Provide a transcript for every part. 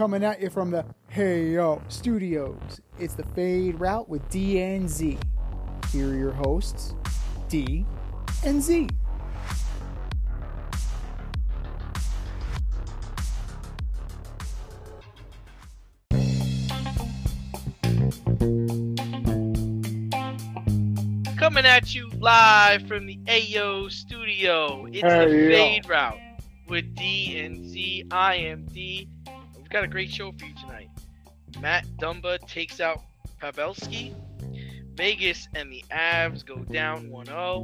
Coming at you from the Hey Yo Studios, it's the Fade Route with DNZ. Here are your hosts, D and Z. Coming at you live from the AO studio. It's Hey, the yo. Fade Route with D and Z. I am D. We've got a great show for you tonight. Matt Dumba takes out Pavelski. Vegas and the Avs go down 1-0.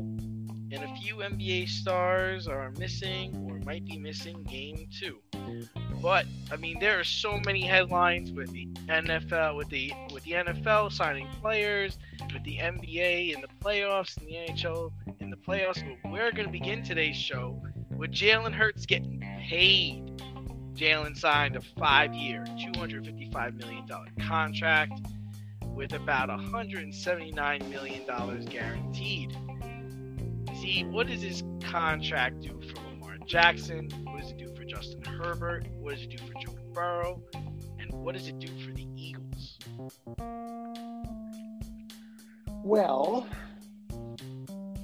And a few NBA stars are missing or might be missing game two. But I mean, there are so many headlines with the NFL, with the with the NFL signing players, with the NBA in the playoffs and the NHL in the playoffs. But we're going to begin today's show with Jalen Hurts getting paid. Jalen signed a five-year, $255 million contract with about $179 million guaranteed. See, what does this contract do for Lamar Jackson? What does it do for Justin Herbert? What does it do for Joe Burrow? And what does it do for the Eagles? Well,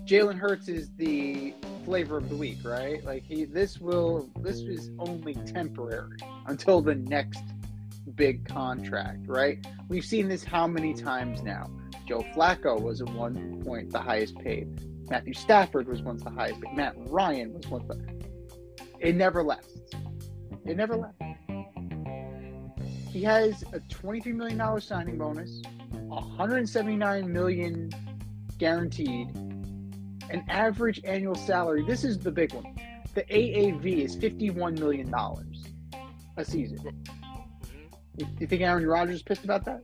Jalen Hurts is the flavor of the week, right? Like he, this will, this is only temporary until the next big contract, right? We've seen this how many times now? Joe Flacco was at one point the highest paid. Matthew Stafford was once the highest paid. Matt Ryan was once the. It never lasts. It never lasts. He has a $23 million signing bonus, 179 million guaranteed, an average annual salary. This is the big one. The AAV is 51 million dollars a season. Mhm. You, think Aaron Rodgers is pissed about that?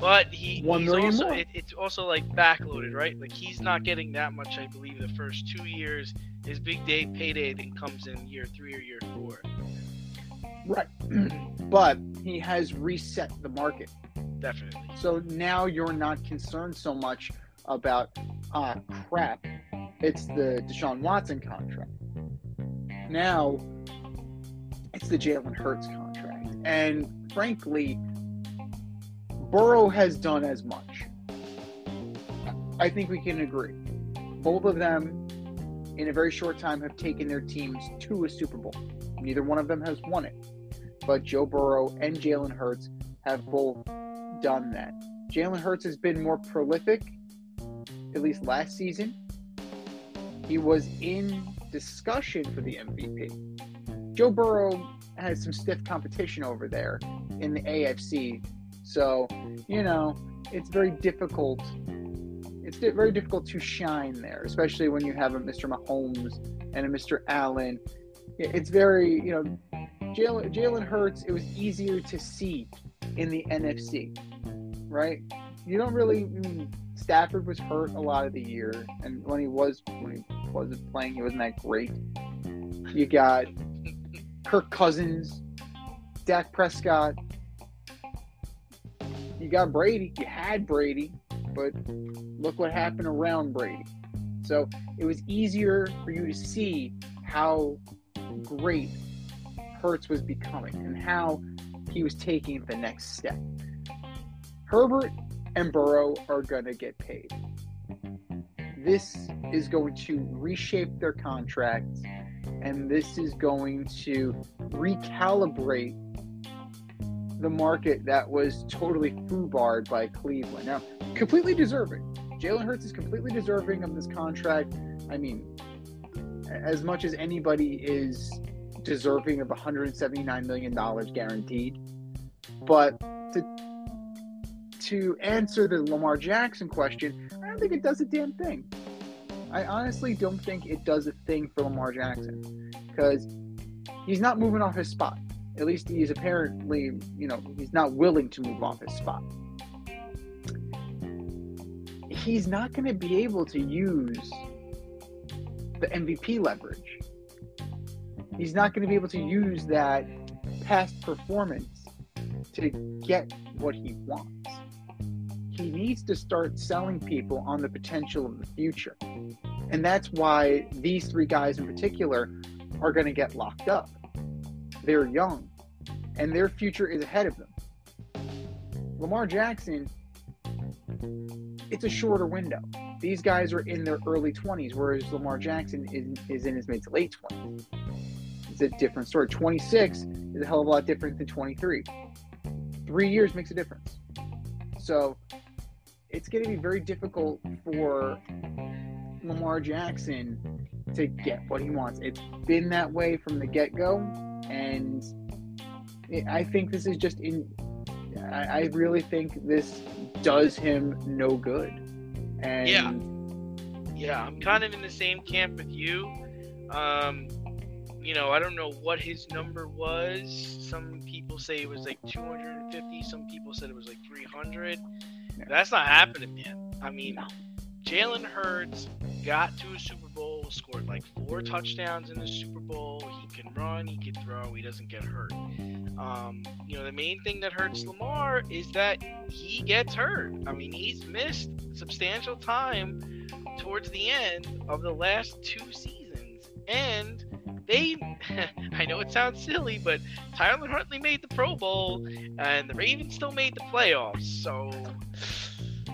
But he, One he's million also, more. It, it's also like backloaded, right? Like he's not getting that much, I believe, the first two years. His big day payday then comes in year three or year four. Right. but he has reset the market. Definitely. So now you're not concerned so much about ah crap. It's the Deshaun Watson contract. Now it's the Jalen Hurts contract. And frankly, Burrow has done as much. I think we can agree. Both of them, in a very short time, have taken their teams to a Super Bowl. Neither one of them has won it. But Joe Burrow and Jalen Hurts have both done that. Jalen Hurts has been more prolific, at least last season. He was in discussion for the MVP. Joe Burrow has some stiff competition over there in the AFC. So, you know, it's very difficult. It's very difficult to shine there, especially when you have a Mr. Mahomes and a Mr. Allen. It's very, you know, Jalen Jalen Hurts. It was easier to see in the NFC, right? You don't really. Mm, Stafford was hurt a lot of the year, and when he was when he wasn't playing, he wasn't that great. You got Kirk Cousins, Dak Prescott. You got Brady. You had Brady, but look what happened around Brady. So it was easier for you to see how great Hurts was becoming and how he was taking the next step. Herbert and Burrow are going to get paid. This is going to reshape their contracts, and this is going to recalibrate the market that was totally foobarred by Cleveland. Now, completely deserving. Jalen Hurts is completely deserving of this contract. I mean, as much as anybody is deserving of $179 million guaranteed. But to to answer the Lamar Jackson question, I don't think it does a damn thing. I honestly don't think it does a thing for Lamar Jackson because he's not moving off his spot. At least he's apparently, you know, he's not willing to move off his spot. He's not going to be able to use the MVP leverage. He's not going to be able to use that past performance to get what he wants. He needs to start selling people on the potential of the future. And that's why these three guys in particular are going to get locked up. They're young, and their future is ahead of them. Lamar Jackson, it's a shorter window. These guys are in their early 20s, whereas Lamar Jackson is, is in his mid to late 20s. It's a different story. 26 is a hell of a lot different than 23. Three years makes a difference. So it's going to be very difficult for Lamar Jackson to get what he wants. It's been that way from the get go, and I think this is just in. I really think this does him no good. And yeah, yeah, I'm kind of in the same camp with you. Um, you know, I don't know what his number was. Some people say it was like 250. Some people said it was like 300. That's not happening, man. I mean, Jalen Hurts got to a Super Bowl, scored like four touchdowns in the Super Bowl. He can run, he can throw, he doesn't get hurt. Um, you know, the main thing that hurts Lamar is that he gets hurt. I mean, he's missed substantial time towards the end of the last two seasons. And they, I know it sounds silly, but Tyler Huntley made the Pro Bowl and the Ravens still made the playoffs. So,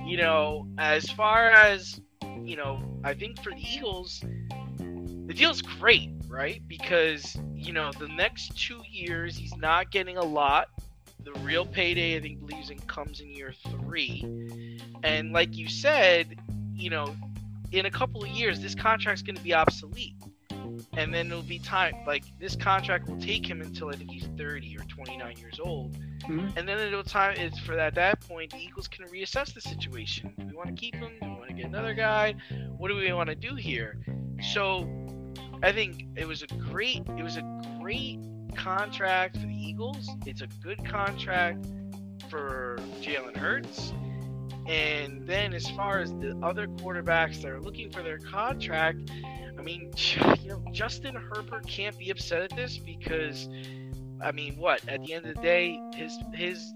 you know, as far as, you know, I think for the Eagles, the deal's great, right? Because, you know, the next two years, he's not getting a lot. The real payday, I think, believes in comes in year three. And like you said, you know, in a couple of years, this contract's going to be obsolete and then it'll be time like this contract will take him until I think he's 30 or 29 years old, mm-hmm. and then it'll time it's for at that point the Eagles can reassess the situation. Do we want to keep him? Do we want to get another guy? What do we want to do here? So, I think it was a great it was a great contract for the Eagles. It's a good contract for Jalen Hurts. And then as far as the other quarterbacks that are looking for their contract, I mean, you know, Justin Herbert can't be upset at this because, I mean, what? At the end of the day, his his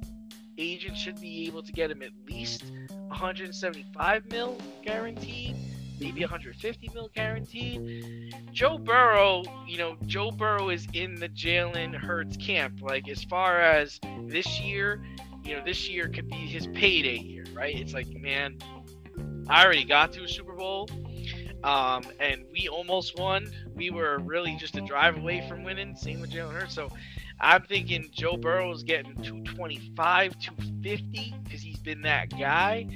agent should be able to get him at least 175 mil guaranteed, maybe 150 mil guaranteed. Joe Burrow, you know, Joe Burrow is in the Jalen Hurts camp. Like as far as this year, you know, this year could be his payday year, right? It's like, man, I already got to a Super Bowl. Um, and we almost won. We were really just a drive away from winning. Same with Jalen Hurts. So I'm thinking Joe Burrow is getting 225, 250 because he's been that guy.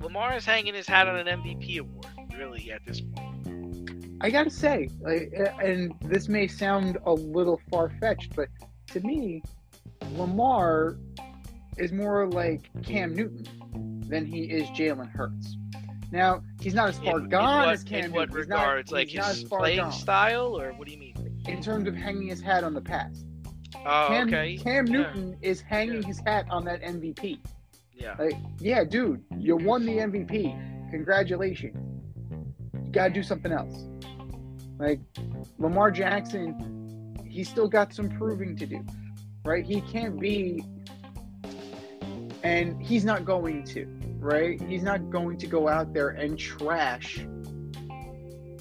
Lamar is hanging his hat on an MVP award, really, at this point. I gotta say, and this may sound a little far fetched, but to me, Lamar is more like Cam Newton than he is Jalen Hurts. Now he's not as far in, gone in what, as Cam. In what Newton. regards, not, like his playing gone. style, or what do you mean? In terms of hanging his hat on the past. Oh, Cam, okay. Cam yeah. Newton is hanging yeah. his hat on that MVP. Yeah. Like, yeah, dude, you won the MVP. Congratulations. You gotta do something else. Like Lamar Jackson, he's still got some proving to do. Right? He can't be and he's not going to right? He's not going to go out there and trash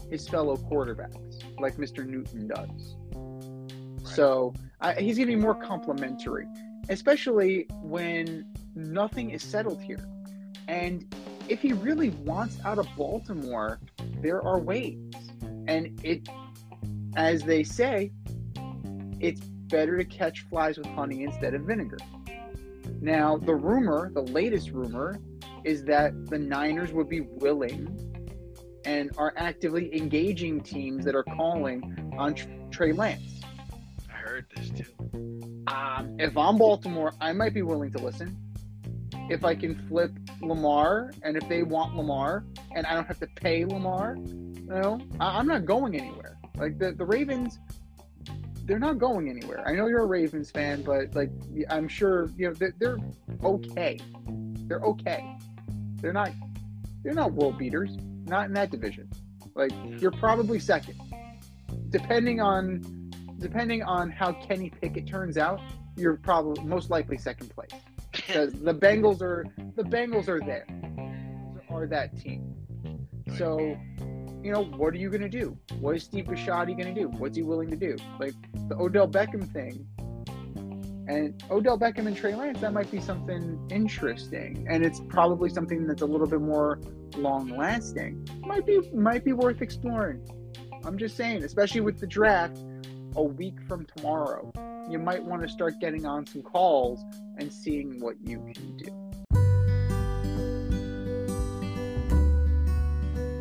his fellow quarterbacks like Mr. Newton does. Right. So uh, he's going to be more complimentary, especially when nothing is settled here. And if he really wants out of Baltimore, there are ways. And it, as they say, it's better to catch flies with honey instead of vinegar. Now, the rumor, the latest rumor, is that the Niners would be willing and are actively engaging teams that are calling on Trey Lance. Heard this too. Um, if I'm Baltimore, I might be willing to listen. if I can flip Lamar and if they want Lamar and I don't have to pay Lamar, you know, I, I'm not going anywhere. Like the, the Ravens, they're not going anywhere. I know you're a Ravens fan, but like I'm sure you know they're, they're okay. They're okay. They're not they're not world beaters. Not in that division. Like you're probably second, depending on depending on how Kenny Pickett turns out. You're probably most likely second place because the Bengals are the Bengals are there, are that team. So, you know, what are you gonna do? What is Steve Bisciotti gonna do? What's he willing to do? Like the Odell Beckham thing, and Odell Beckham and Trey Lance, that might be something interesting, and it's probably something that's a little bit more long lasting. Might be might be worth exploring. I'm just saying, especially with the draft a week from tomorrow you might want to start getting on some calls and seeing what you can do.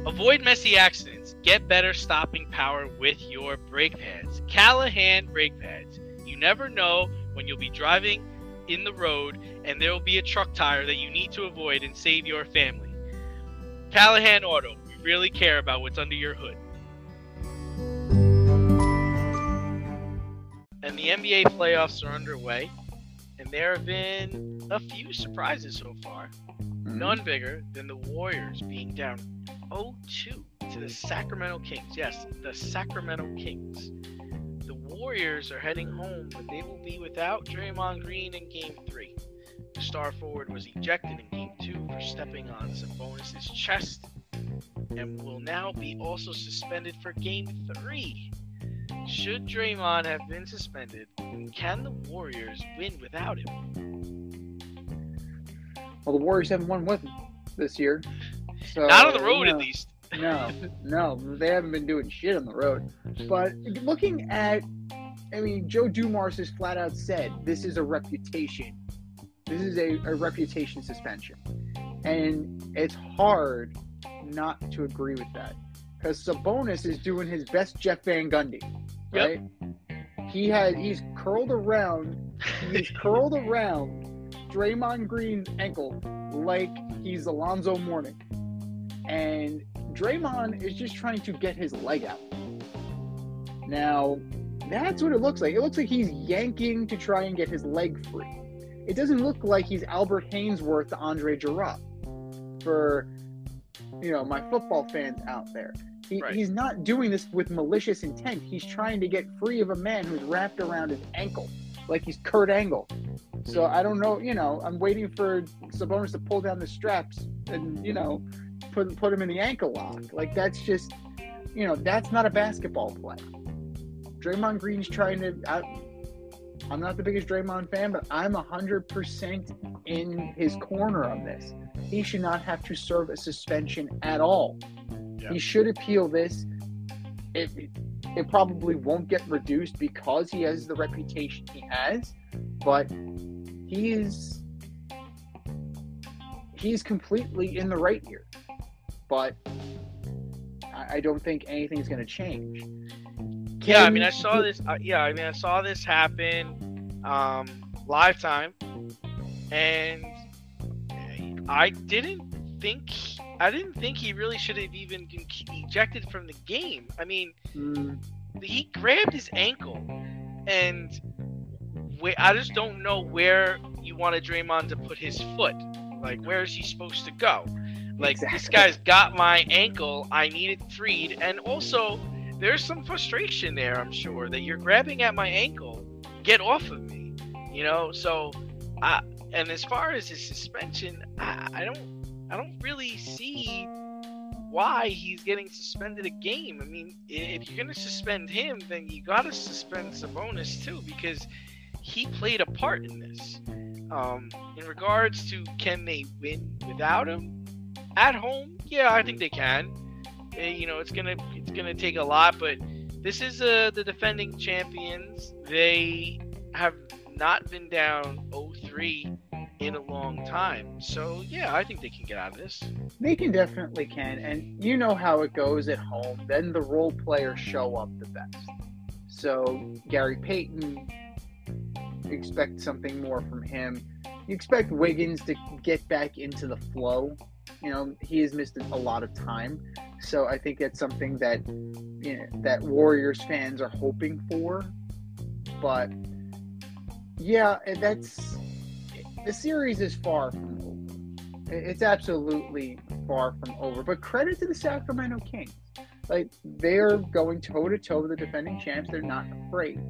Avoid messy accidents. Get better stopping power with your brake pads. Callahan brake pads. You never know when you'll be driving in the road and there will be a truck tire that you need to avoid and save your family. Callahan Auto. We really care about what's under your hood. And the NBA playoffs are underway, and there have been a few surprises so far. Mm-hmm. None bigger than the Warriors being down 0-2 to the Sacramento Kings. Yes, the Sacramento Kings. The Warriors are heading home, but they will be without Draymond Green in Game 3. The star forward was ejected in Game 2 for stepping on Sabonis' chest and will now be also suspended for Game 3. Should Draymond have been suspended, can the Warriors win without him? Well, the Warriors haven't won with him this year. So, Not on the road, at least. no, no, they haven't been doing shit on the road. But looking at, I mean, Joe Dumars has flat out said this is a reputation. This is a, a reputation suspension. And it's hard not to agree with that. Because Sabonis is doing his best Jeff Van Gundy right? Yep. He had he's curled around he's curled around Draymond Green's ankle like he's Alonzo Mourning. And Draymond is just trying to get his leg out. Now, that's what it looks like. It looks like he's yanking to try and get his leg free. It doesn't look like he's Albert Haynesworth to Andre Jarrett for you know my football fans out there. He, right. He's not doing this with malicious intent. He's trying to get free of a man who's wrapped around his ankle, like he's Kurt Angle. So I don't know. You know, I'm waiting for Sabonis to pull down the straps and you know, put put him in the ankle lock. Like that's just, you know, that's not a basketball play. Draymond Green's trying to. I, I'm not the biggest Draymond fan, but I'm 100% in his corner on this. He should not have to serve a suspension at all. Yeah. He should appeal this. It, it probably won't get reduced because he has the reputation he has, but he is he's completely in the right here. But I, I don't think anything's going to change. Can yeah, I mean, I saw this. Uh, yeah, I mean, I saw this happen um, live time, and I didn't think I didn't think he really should have even been ejected from the game. I mean, mm. he grabbed his ankle, and I just don't know where you wanted Draymond to put his foot. Like, where is he supposed to go? Like, exactly. this guy's got my ankle. I need it freed. And also, there's some frustration there, I'm sure, that you're grabbing at my ankle. Get off of me. You know, so, I, and as far as his suspension, I, I don't I don't really see why he's getting suspended a game. I mean, if you're going to suspend him, then you got to suspend Sabonis too because he played a part in this. Um, in regards to can they win without him at home? Yeah, I think they can. Uh, you know, it's gonna it's gonna take a lot, but this is uh, the defending champions. They have not been down 0-3 in a long time. So yeah, I think they can get out of this. They can definitely can, and you know how it goes at home. Then the role players show up the best. So Gary Payton, expect something more from him. you expect Wiggins to get back into the flow. You know, he has missed a lot of time, so I think that's something that you know, that Warriors fans are hoping for. But yeah, that's the series is far from over. It's absolutely far from over. But credit to the Sacramento Kings. Like they're going toe to toe with the defending champs. They're not afraid.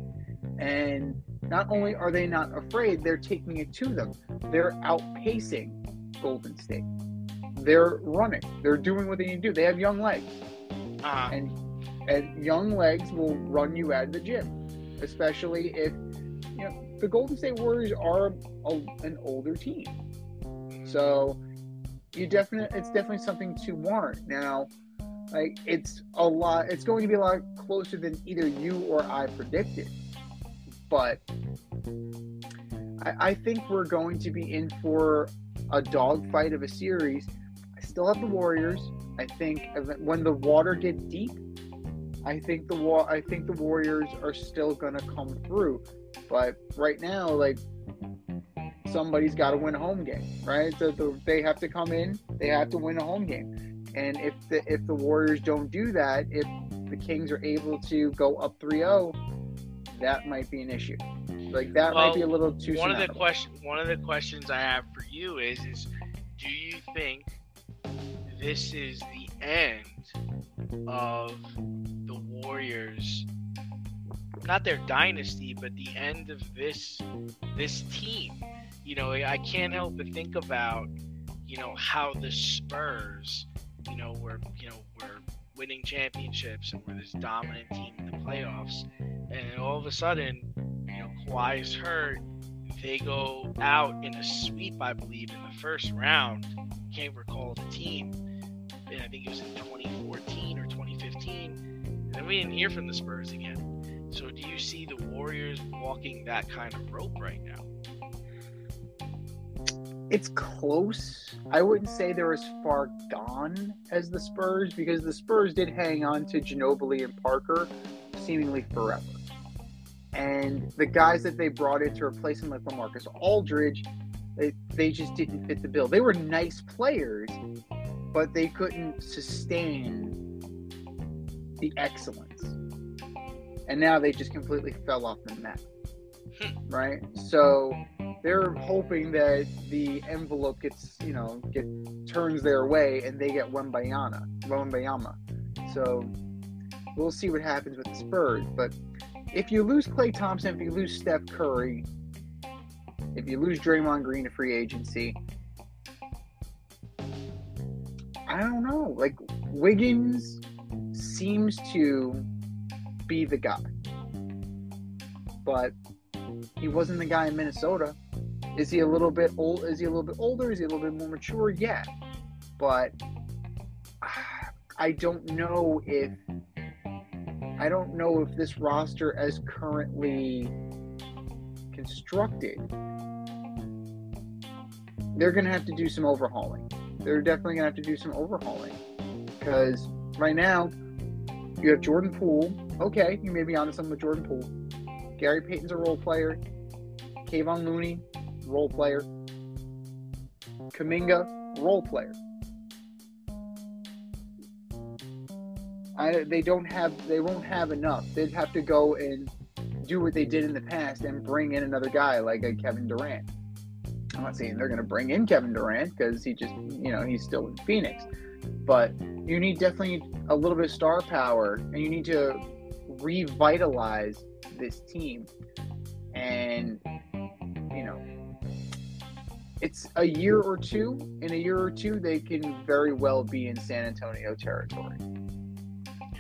And not only are they not afraid, they're taking it to them. They're outpacing Golden State. They're running. They're doing what they need to do. They have young legs. Uh, And and young legs will run you out of the gym, especially if you know the Golden State Warriors are a, an older team. So you definitely it's definitely something to warrant. Now, like it's a lot it's going to be a lot closer than either you or I predicted. But I, I think we're going to be in for a dogfight of a series. I still have the Warriors. I think when the water gets deep, I think the wa- I think the Warriors are still going to come through. But right now, like somebody's got to win a home game, right? So the, they have to come in, they have to win a home game. And if the if the Warriors don't do that, if the Kings are able to go up 3-0, that might be an issue. Like that Well, might be a little too one of the question one of the questions I have for you is is do you think this is the end of the Warriors not their dynasty but the end of this this team you know I can't help but think about you know how the Spurs you know were you know were winning championships and were this dominant team in the playoffs and all of a sudden you know, Kawhi is hurt. They go out in a sweep, I believe, in the first round. Can't recall the team. And I think it was in 2014 or 2015. And then we didn't hear from the Spurs again. So do you see the Warriors walking that kind of rope right now? it's close. I wouldn't say they're as far gone as the Spurs because the Spurs did hang on to Ginobili and Parker seemingly forever. And the guys that they brought in to replace him, like Lamarcus Aldridge, they, they just didn't fit the bill. They were nice players, but they couldn't sustain the excellence. And now they just completely fell off the map. Hmm. Right? So they're hoping that the envelope gets, you know, get turns their way and they get Wembayana, Wembayama. So we'll see what happens with the Spurs. But if you lose Klay Thompson, if you lose Steph Curry, if you lose Draymond Green to free agency, I don't know. Like Wiggins seems to be the guy, but he wasn't the guy in Minnesota. Is he a little bit old? Is he a little bit older? Is he a little bit more mature? Yeah, but I don't know if I don't know if this roster as currently constructed, they're gonna have to do some overhauling. They're definitely gonna have to do some overhauling because right now you have Jordan Poole. Okay, you may be onto something with Jordan Poole. Gary Payton's a role player. Kevon Looney, role player. Kuminga, role player. I, they don't have they won't have enough. They'd have to go and do what they did in the past and bring in another guy like a Kevin Durant. I'm not saying they're going to bring in Kevin Durant because he just you know he's still in Phoenix, but you need definitely a little bit of star power and you need to revitalize this team and you know it's a year or two in a year or two they can very well be in san antonio territory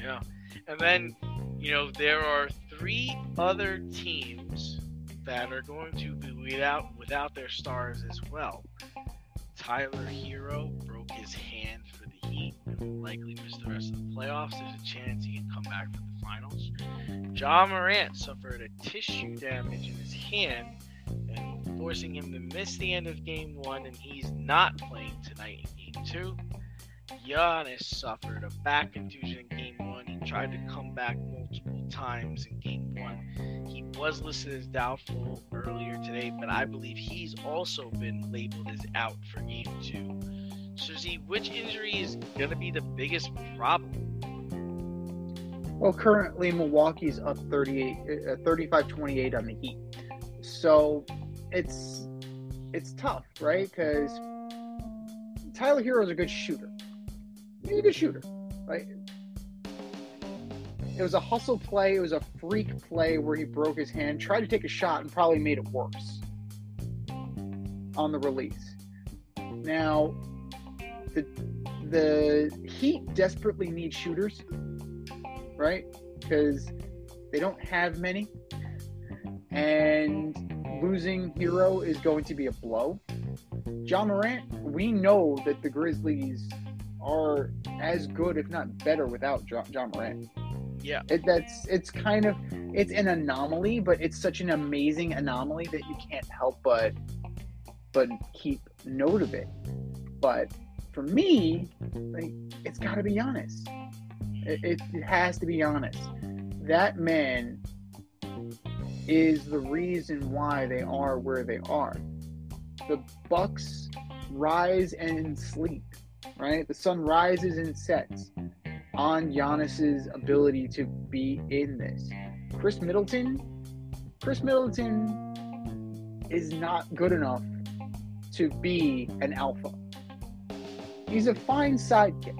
Yeah. And then, you know, there are three other teams that are going to be without without their stars as well. Tyler Herro broke his hand and will likely miss the rest of the playoffs. There's a chance he can come back for the finals. Ja Morant suffered a tissue damage in his hand and forcing him to miss the end of game one, and he's not playing tonight in game two. Giannis suffered a back contusion in game one. He tried to come back multiple times in game one. He was listed as doubtful earlier today, but I believe he's also been labeled as out for game two. See, which injury is going to be the biggest problem? Well, currently Milwaukee's up 38, uh, 35-28 on the Heat. So it's it's tough, right? Because Tyler Herro's a good shooter. He's a good shooter, right? It was a hustle play. It was a freak play where he broke his hand, tried to take a shot, and probably made it worse on the release. Now, the the Heat desperately need shooters, right? Because they don't have many, and losing Herro is going to be a blow. Ja Morant, we know that the Grizzlies are as good, if not better, without Ja Morant. Yeah. It, that's it's kind of it's an anomaly, but it's such an amazing anomaly that you can't help but but keep note of it. But for me, like it's got to be Giannis. It, it, has to be Giannis. That man is the reason why they are where they are. The Bucks rise and sleep, right? The sun rises and sets on Giannis's ability to be in this. Khris Middleton, Khris Middleton is not good enough to be an alpha. He's a fine sidekick.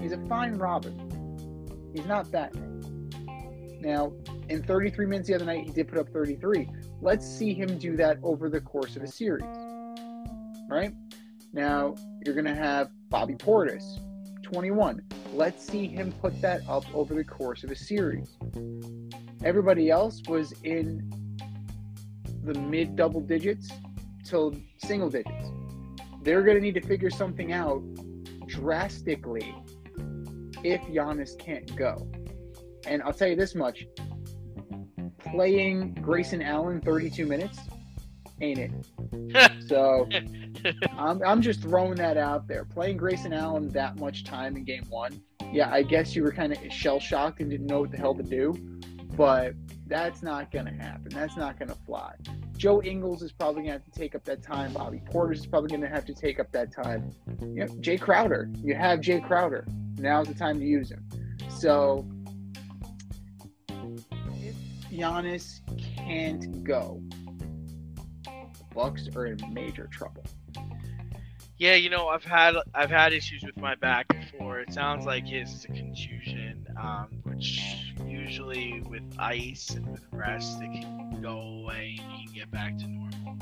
He's a fine Robin. He's not Batman. Now, in 33 minutes the other night, he did put up 33. Let's see him do that over the course of a series. Right? Now, you're going to have Bobby Portis, 21. Let's see him put that up over the course of a series. Everybody else was in the mid double digits till single digits. They're going to need to figure something out drastically if Giannis can't go. And I'll tell you this much playing Grayson Allen 32 minutes ain't it. so I'm, I'm just throwing that out there. Playing Grayson Allen that much time in game one, yeah, I guess you were kind of shell shocked and didn't know what the hell to do, but that's not going to happen. That's not going to fly. Joe Ingles is probably going to have to take up that time. Bobby Portis is probably going to have to take up that time. You know, Jae Crowder, you have Jae Crowder. Now's the time to use him. So if Giannis can't go, the Bucks are in major trouble. Yeah, you know, I've had I've had issues with my back before. It sounds like his is a contusion, um, which usually with ice and with rest it can go away and he can get back to normal.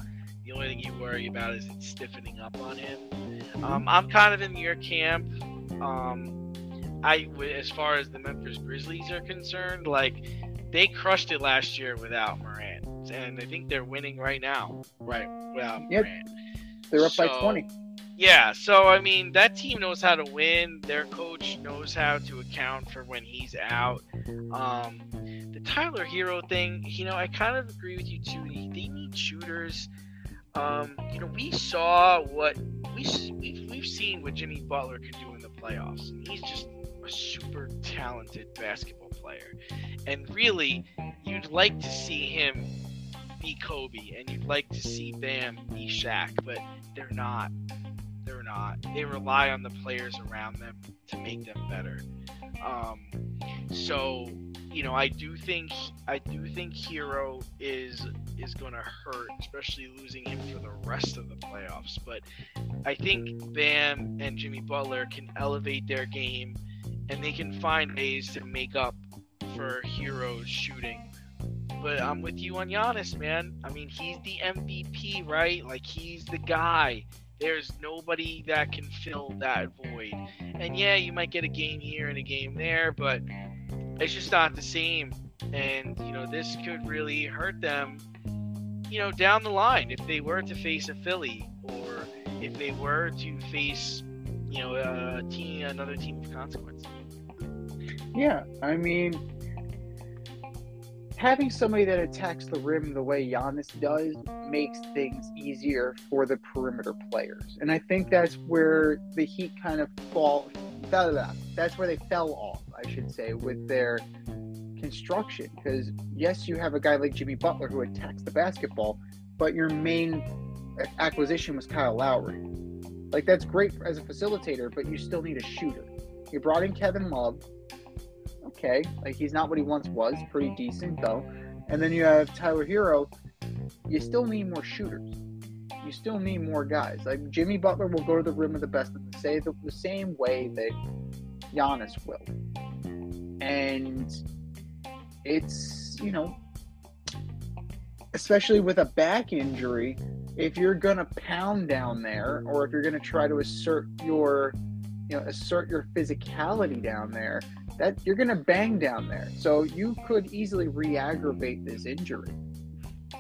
The only thing you worry about is it stiffening up on him. Um, I'm kind of in your camp. Um, I, as far as the Memphis Grizzlies are concerned, like they crushed it last year without Morant, and I think they're winning right now, right? Without Yep. Morant. They're up by 20. Yeah, so I mean, that team knows how to win. Their coach knows how to account for when he's out. Um, the Tyler Herro thing, you know, I kind of agree with you too. They, need shooters. Um, you know, we saw what we we've, we've seen what Jimmy Butler can do in the playoffs, he's just a super talented basketball player. And really, you'd like to see him be Kobe, and you'd like to see Bam be Shaq, but they're not. They're not. They rely on the players around them to make them better. Um, so, you know, I do think I do think Herro is is going to hurt, especially losing him for the rest of the playoffs. But I think Bam and Jimmy Butler can elevate their game, and they can find ways to make up for Herro's shooting. But I'm with you on Giannis, man. I mean, he's the MVP, right? Like he's the guy. There's nobody that can fill that void. And yeah, you might get a game here and a game there, but it's just not the same. And you know, this could really hurt them, you know, down the line if they were to face a Philly or if they were to face, you know, a team, another team of consequence. Yeah, I mean, having somebody that attacks the rim the way Giannis does makes things easier for the perimeter players, and I think that's where the Heat kind of fall. blah. That's where they fell off, I should say, with their construction because yes, you have a guy like Jimmy Butler who attacks the basketball, but your main acquisition was Kyle Lowry. Like that's great as a facilitator, but you still need a shooter. You brought in Kevin Love. Okay, like he's not what he once was, pretty decent though. And then you have Tyler Herro. You still need more shooters. You still need more guys. Like Jimmy Butler will go to the rim of the best the say the, the same way that Giannis will. And it's, you know, especially with a back injury, if you're going to pound down there or if you're going to try to assert your you know assert your physicality down there that you're going to bang down there so you could easily re-aggravate this injury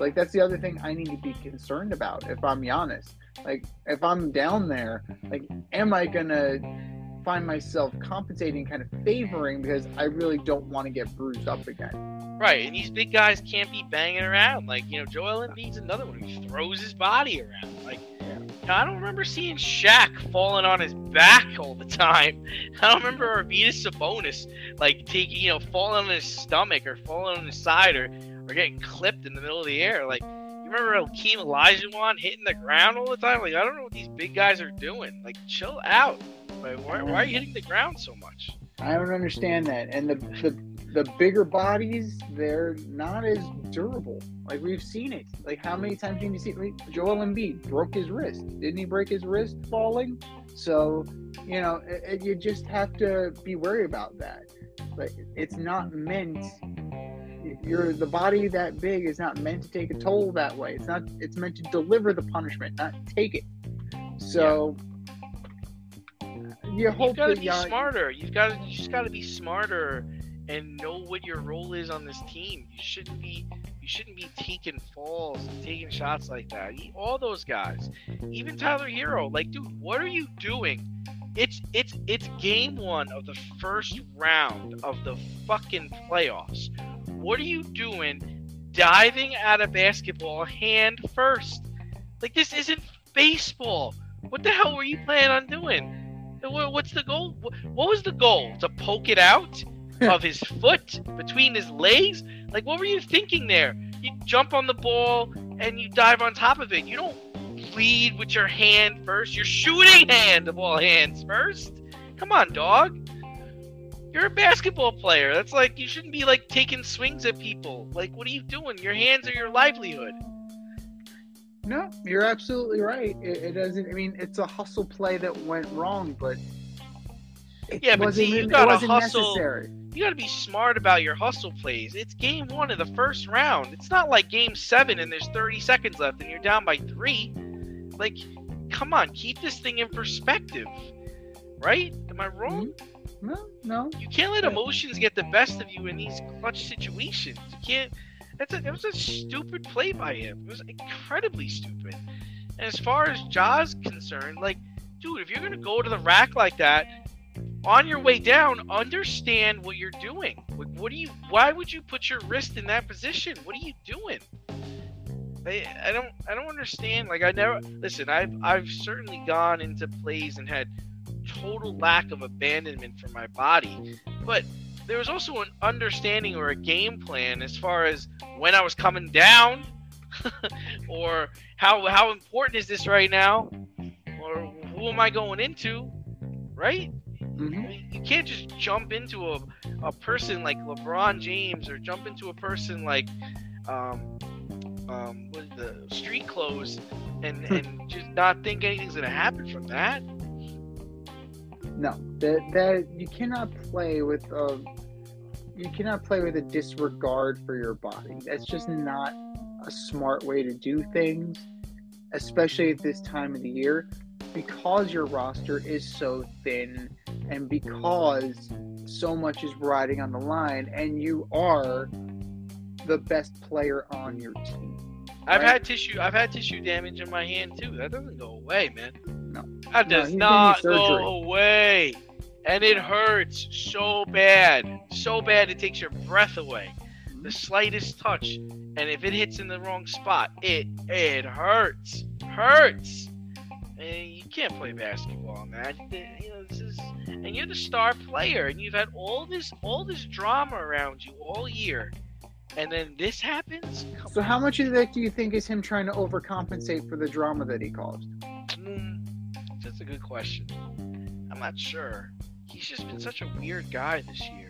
like that's the other thing i need to be concerned about if i'm Giannis. like if i'm down there like am i going to find myself compensating, kind of favoring because I really don't want to get bruised up again. Right, and these big guys can't be banging around. Like, you know, Joel Embiid's another one who throws his body around. Like. I don't remember seeing Shaq falling on his back all the time. I don't remember Arvydas Sabonis, like, taking, you know, falling on his stomach or falling on his side or, or getting clipped in the middle of the air. Like, you remember Hakeem Olajuwon hitting the ground all the time? Like, I don't know what these big guys are doing. Like, chill out. Like, why, why are you hitting the ground so much? I don't understand that. And the, the the bigger bodies, they're not as durable. Like we've seen it. Like how many times can you see? Like Joel Embiid broke his wrist. Didn't he break his wrist falling? So you know, it, it, you just have to be worried about that. But it's not meant. You're the body that big is not meant to take a toll that way. It's not. It's meant to deliver the punishment, not take it. So. Yeah you have got to be smarter. You've got to, you just got to be smarter and know what your role is on this team. You shouldn't be you shouldn't be taking falls taking shots like that. All those guys, even Tyler Herro, like, dude, what are you doing? It's it's it's game one of the first round of the fucking playoffs. What are you doing diving out of basketball hand first? Like this isn't baseball. What the hell were you planning on doing? What's the goal? What was the goal? To poke it out of his foot between his legs? Like, what were you thinking there? You jump on the ball and you dive on top of it. You don't lead with your hand first. Your shooting hand of all hands first. Come on, dog. You're a basketball player. That's like you shouldn't be like taking swings at people. Like, what are you doing? Your hands are your livelihood. No, you're absolutely right. It, it, doesn't. I mean, it's a hustle play that went wrong, but yeah, but see, you got to hustle. Necessary. You got to be smart about your hustle plays. It's game one of the first round. It's not like game seven and there's 30 seconds left and you're down by three. Like, come on, keep this thing in perspective, right? Am I wrong? Mm-hmm. No, no. You can't let emotions get the best of you in these clutch situations. You can't that's a, it was a stupid play by him. It was incredibly stupid. And as far as Ja's concerned, like, dude, if you're gonna go to the rack like that, on your way down, understand what you're doing. Like, what do you? Why would you put your wrist in that position? What are you doing? I, I don't I don't understand. Like I never listen. I've I've certainly gone into plays and had total lack of abandonment for my body, but there was also an understanding or a game plan as far as when I was coming down, or how how important is this right now, or who am I going into, right? Mm-hmm. You can't just jump into a, a person like LeBron James or jump into a person like um, um, the street clothes and, and just not think anything's gonna happen from that. No, that that you cannot play with a you cannot play with a disregard for your body. That's just not a smart way to do things, especially at this time of the year, because your roster is so thin and because so much is riding on the line, and you are the best player on your team. I've had tissue. I've had tissue damage in my hand too. That doesn't go away, man. No, that does no, not go away and it hurts so bad, so bad it takes your breath away. The slightest touch, and if it hits in the wrong spot, it it hurts, hurts. And you can't play basketball, man. You know, this is, and you're the star player, and you've had all this, all this drama around you all year, and then this happens. Come So how much of that do you think is him trying to overcompensate for the drama that he caused? Mm, that's a good question. I'm not sure. He's just been such a weird guy this year.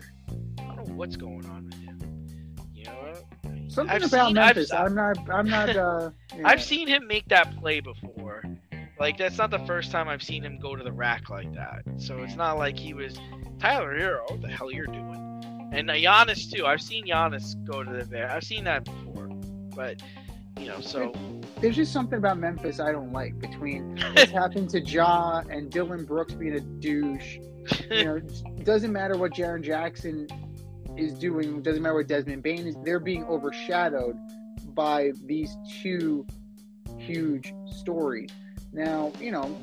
I don't know what's going on with him. You know, Something I've about seen- Memphis. I'm not. I'm not. Uh, yeah. I've seen him make that play before. Like that's not the first time I've seen him go to the rack like that. So it's not like he was Tyler Herro. What the hell you're doing? And uh, Giannis too. I've seen Giannis go to the there. I've seen that before. But you know, so There's just something about Memphis I don't like between what's happened to Ja and Dillon Brooks being a douche. You know, it doesn't matter what Jaren Jackson is doing. Doesn't matter what Desmond Bane is. They're being overshadowed by these two huge stories. Now, you know,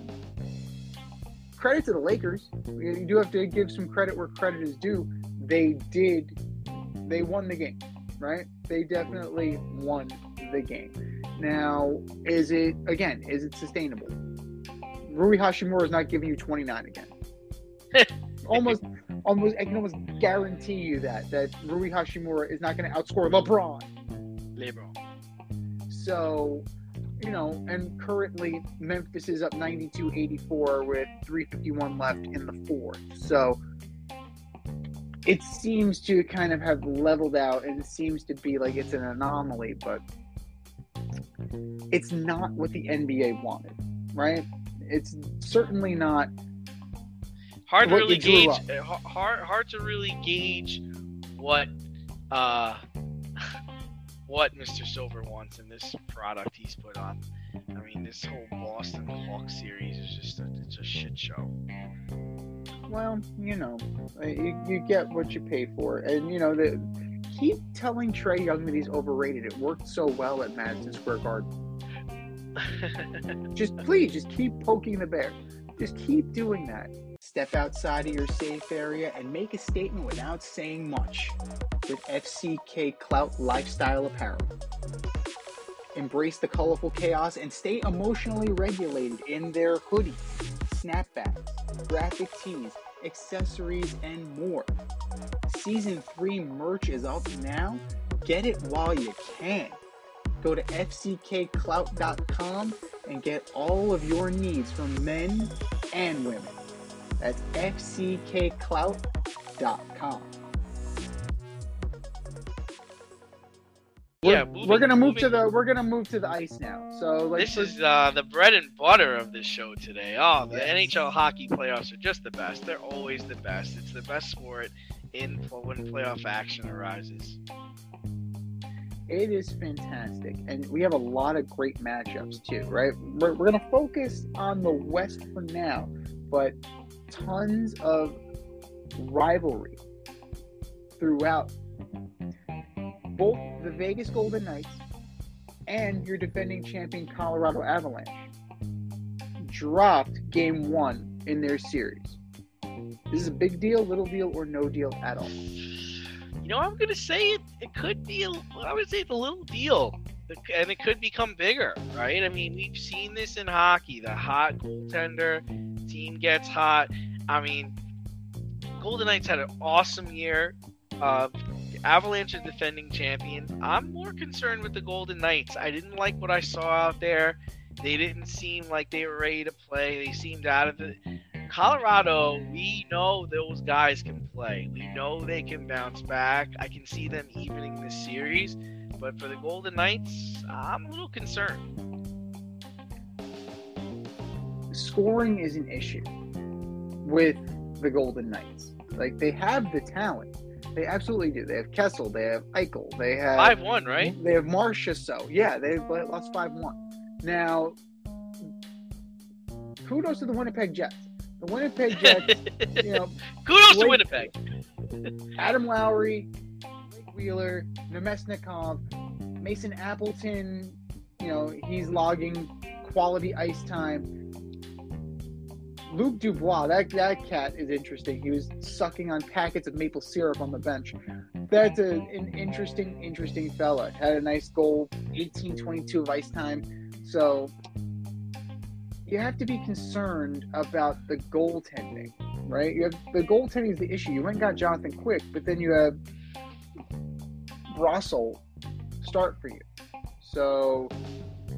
credit to the Lakers. You do have to give some credit where credit is due. They did. They won the game, right? They definitely won the game. Now, is it again? Is it sustainable? Rui Hachimura is not giving you 29 again. almost, almost, I can almost guarantee you that that Rui Hachimura is not going to outscore LeBron. LeBron. So, you know, and currently Memphis is up 92-84 with 351 left in the fourth. So it seems to kind of have leveled out and it seems to be like it's an anomaly, but it's not what the NBA wanted, right? It's certainly not Hard to really gauge. Hard, hard to really gauge what uh what Mr. Silver wants in this product he's put on. I mean, this whole Boston Hawks series is just a, it's a shit show. well, you know, uh, you, you get what you pay for. And, you know, the, keep telling Trae Young that he's overrated. It worked so well at Madison Square Garden. Just please, just keep poking the bear. Just keep doing that. Step outside of your safe area and make a statement without saying much with FCK Clout Lifestyle Apparel. Embrace the colorful chaos and stay emotionally regulated in their hoodies, snapbacks, graphic tees, accessories, and more. Season 3 merch is up now. Get it while you can. Go to fckclout.com and get all of your needs from men and women. That's fckclout.com. We're, Yeah, we're gonna move to the we're gonna move to the ice now. So like this is uh, the bread and butter of this show today. Oh, the Yes. NHL hockey playoffs are just the best. They're always the best. It's the best sport in when playoff action arises. It is fantastic, and we have a lot of great matchups too, right? We're, we're going to focus on the West for now, but tons of rivalry throughout both the Vegas Golden Knights and your defending champion Colorado Avalanche dropped game one in their series. This is a big deal, little deal, or no deal at all. You know, I'm gonna say it. It could be. A, I would say it's a little deal, and it could become bigger, right? I mean, we've seen this in hockey. The hot goaltender team gets hot. I mean, Golden Knights had an awesome year. Uh, Avalanche are defending champions. I'm more concerned with the Golden Knights. I didn't like what I saw out there. They didn't seem like they were ready to play. They seemed out of it. Colorado, we know those guys can play. We know they can bounce back. I can see them evening this series. But for the Golden Knights, I'm a little concerned. Scoring is an issue with the Golden Knights. Like they have the talent, they absolutely do. They have Kessel, they have Eichel, they have 5 1, right? They have Marcia. So yeah, they've lost five one. Now, kudos to the Winnipeg Jets. The Winnipeg Jets, you know, Kudos to Winnipeg. Adam Lowry, Blake Wheeler, Namestnikov, Mason Appleton, you know, he's logging quality ice time. Luke Dubois, that, that cat is interesting. He was sucking on packets of maple syrup on the bench. That's a, an interesting, interesting fella. Had a nice goal, 18 22 of ice time. So, you have to be concerned about the goaltending, right? You have the goaltending is the issue. You went and got Jonathan Quick, but then you have Russell start for you. So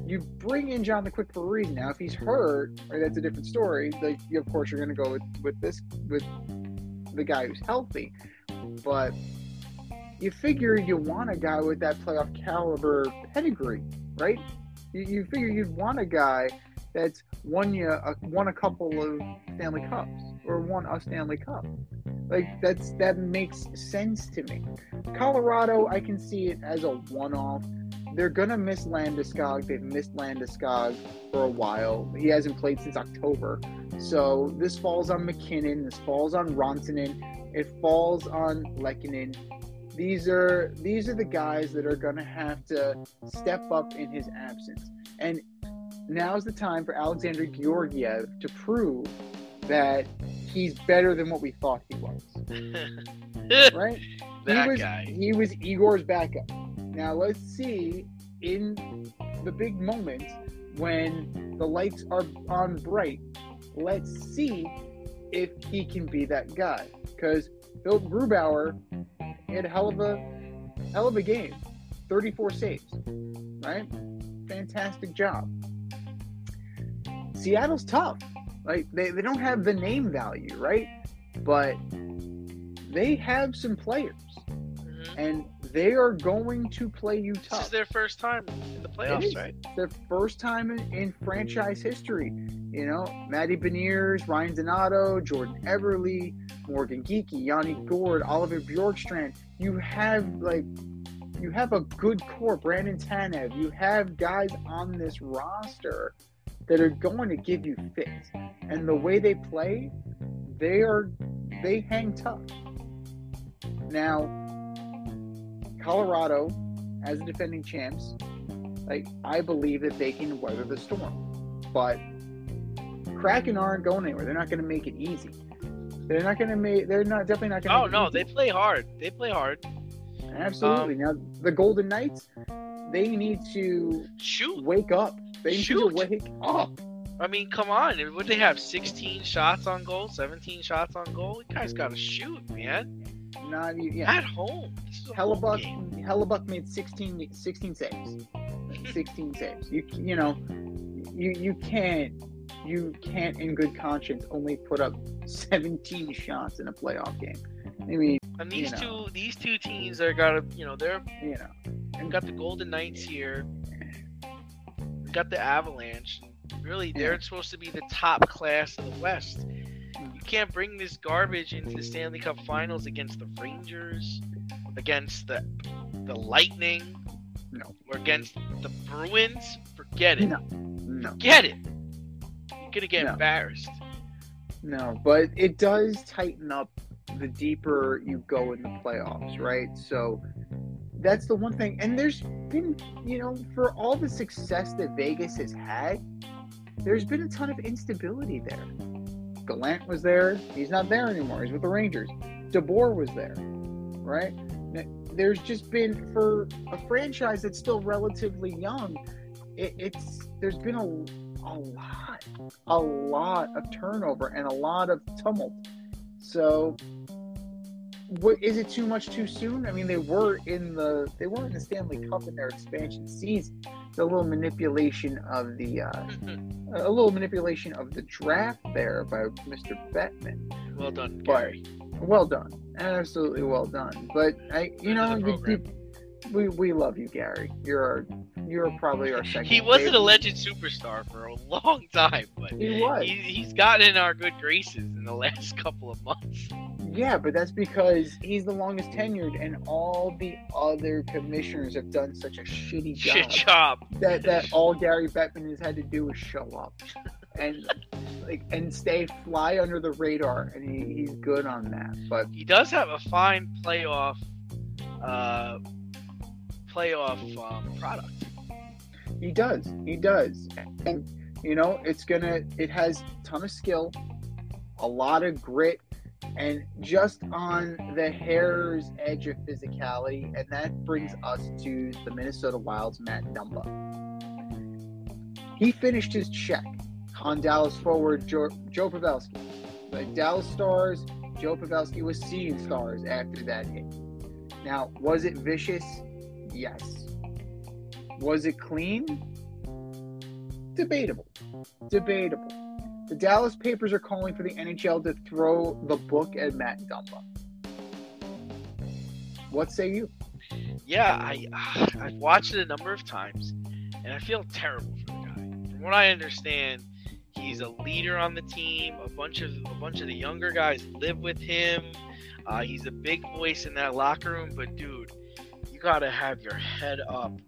you bring in Jonathan Quick for a reason. Now, if he's hurt, that's a different story. Like, of course, you're going to go with, with this with the guy who's healthy, but you figure you want a guy with that playoff caliber pedigree, right? You, you figure you'd want a guy that's won you a, won a couple of Stanley Cups or won a Stanley Cup. Like that's that makes sense to me. Colorado, I can see it as a one-off. They're gonna miss Landeskog. They've missed Landeskog for a while. He hasn't played since October. So this falls on MacKinnon. This falls on Rantanen. It falls on Lehkonen. These are these are the guys that are gonna have to step up in his absence. And now's the time for Alexander Georgiev to prove that he's better than what we thought he was. right? that he was, guy. He was Igor's backup. Now let's see in the big moments when the lights are on bright. Let's see if he can be that guy. Because Phil Grubauer had a hell of a hell of a game, 34 saves, right? Fantastic job. Seattle's tough. Like they, they don't have the name value, right? But they have some players Mhm. and they are going to play you This is their first time in the playoffs, is. right? Their first time in, in franchise history. You know, Matty Beniers, Ryan Donato, Jordan Eberle, Morgan Geekie, Yanni Gourde, Oliver Bjorkstrand. You have like you have a good core, Brandon Tanev. You have guys on this roster that are going to give you fits. And the way they play, they are they hang tough. Now, Colorado, as the defending champs, like I believe that they can weather the storm. But Kraken aren't going anywhere. They're not going to make it easy. They're not going to make. They're not definitely not going. to Oh no, they play hard. They play hard. absolutely. Um, now the Golden Knights, they need to Shoot. wake up. They need Shoot. to wake up. I mean, come on. Would they have 16 shots on goal, 17 shots on goal? You guys got to shoot, man. Not even. Yeah. At home. A home Hellebuyck. Hellebuyck made 16, 16 saves. 16 saves. You you know, you you can't you can't in good conscience only put up 17 shots in a playoff game. I mean, And these you know. two, these two teams are got to, you know, they're you know, got the Golden Knights here. Got the Avalanche. Really, they're supposed to be the top class of the West. You can't bring this garbage into the Stanley Cup Finals against the Rangers, against the the Lightning, No. or against the Bruins. Forget it. No. no, Forget it. You're gonna get No. embarrassed. no, but it does tighten up the deeper you go in the playoffs, right? So that's the one thing. And there's been, you know, for all the success that Vegas has had, there's been a ton of instability there. Gallant was there. He's not there anymore. He's with the Rangers. DeBoer was there, right? There's just been for a franchise that's still relatively young. It, it's there's been a, a lot, a lot of turnover and a lot of tumult. So, what is it too much too soon? I mean, they were in the they were in the Stanley Cup in their expansion season. The little manipulation of the uh, a little manipulation of the draft there by Mr. Bettman. well done, But- Well done, absolutely well done. But I, you know, the you, we we love you, Gary. You're our, you're probably our second. He wasn't a legend superstar for a long time, but He was. he, he's gotten in our good graces in the last couple of months. Yeah, but that's because he's the longest tenured, and all the other commissioners have done such a shitty job Shit job. that that all Gary Bettman has had to do is show up and like and stay fly under the radar, and he, he's good on that. But He does have a fine playoff, uh, playoff um, product. he does, he does, and you know it's gonna it has ton of skill, a lot of grit. And just on the hair's edge of physicality, and that brings us to the Minnesota Wild's Matt Dumba. He finished his check on Dallas forward Joe, Joe Pavelski. The Dallas Stars, Joe Pavelski was seeing stars after that hit. Now, was it vicious? Yes. Was it clean? Debatable. Debatable. The Dallas papers are calling for the NHL to throw the book at Matt Dumba. What say you? Yeah, I I've watched it a number of times, and I feel terrible for the guy. From what I understand, he's a leader on the team. A bunch of a bunch of the younger guys live with him. Uh, he's a big voice in that locker room, but dude, you gotta have your head up,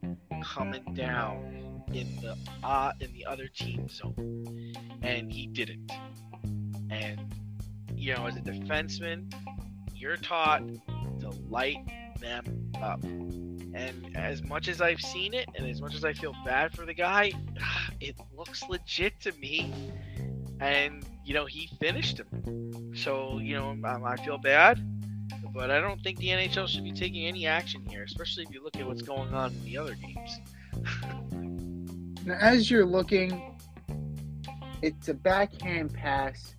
coming down in the uh, in the other team zone, and he didn't. And you know, as a defenseman, you're taught to light them up. And as much as I've seen it, and as much as I feel bad for the guy, it looks legit to me. And you know, he finished him. So you know, I, I feel bad, but I don't think the NHL should be taking any action here, especially if you look at what's going on in the other games. Now, as you're looking, it's a backhand pass.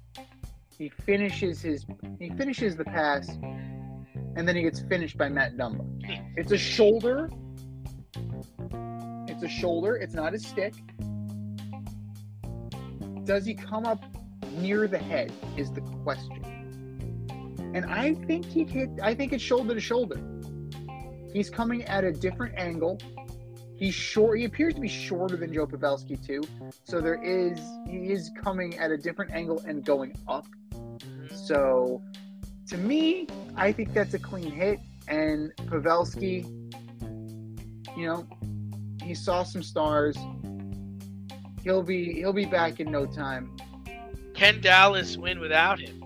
He finishes his he finishes the pass, and then he gets finished by Matt Dumba. It's a shoulder. It's a shoulder. It's not a stick. Does he come up near the head? Is the question. And I think he hit. I think it's shoulder to shoulder. He's coming at a different angle. He's short. He appears to be shorter than Joe Pavelski too. So there is. He is coming at a different angle and going up. Mm-hmm. So, to me, I think that's a clean hit. And Pavelski, you know, he saw some stars. He'll be he'll be back in no time. Can Dallas win without him?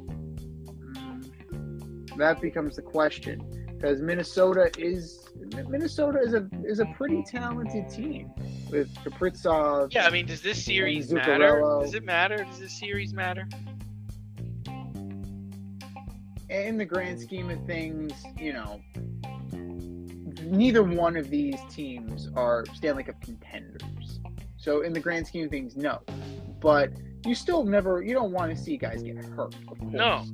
That becomes the question because Minnesota is Minnesota is a is a pretty talented team with Kaprizov. Yeah, I mean, does this series matter? Does it matter? Does this series matter? in the grand scheme of things, you know, neither one of these teams are Stanley Cup contenders. So in the grand scheme of things, no. But you still never you don't want to see guys get hurt, of course. No.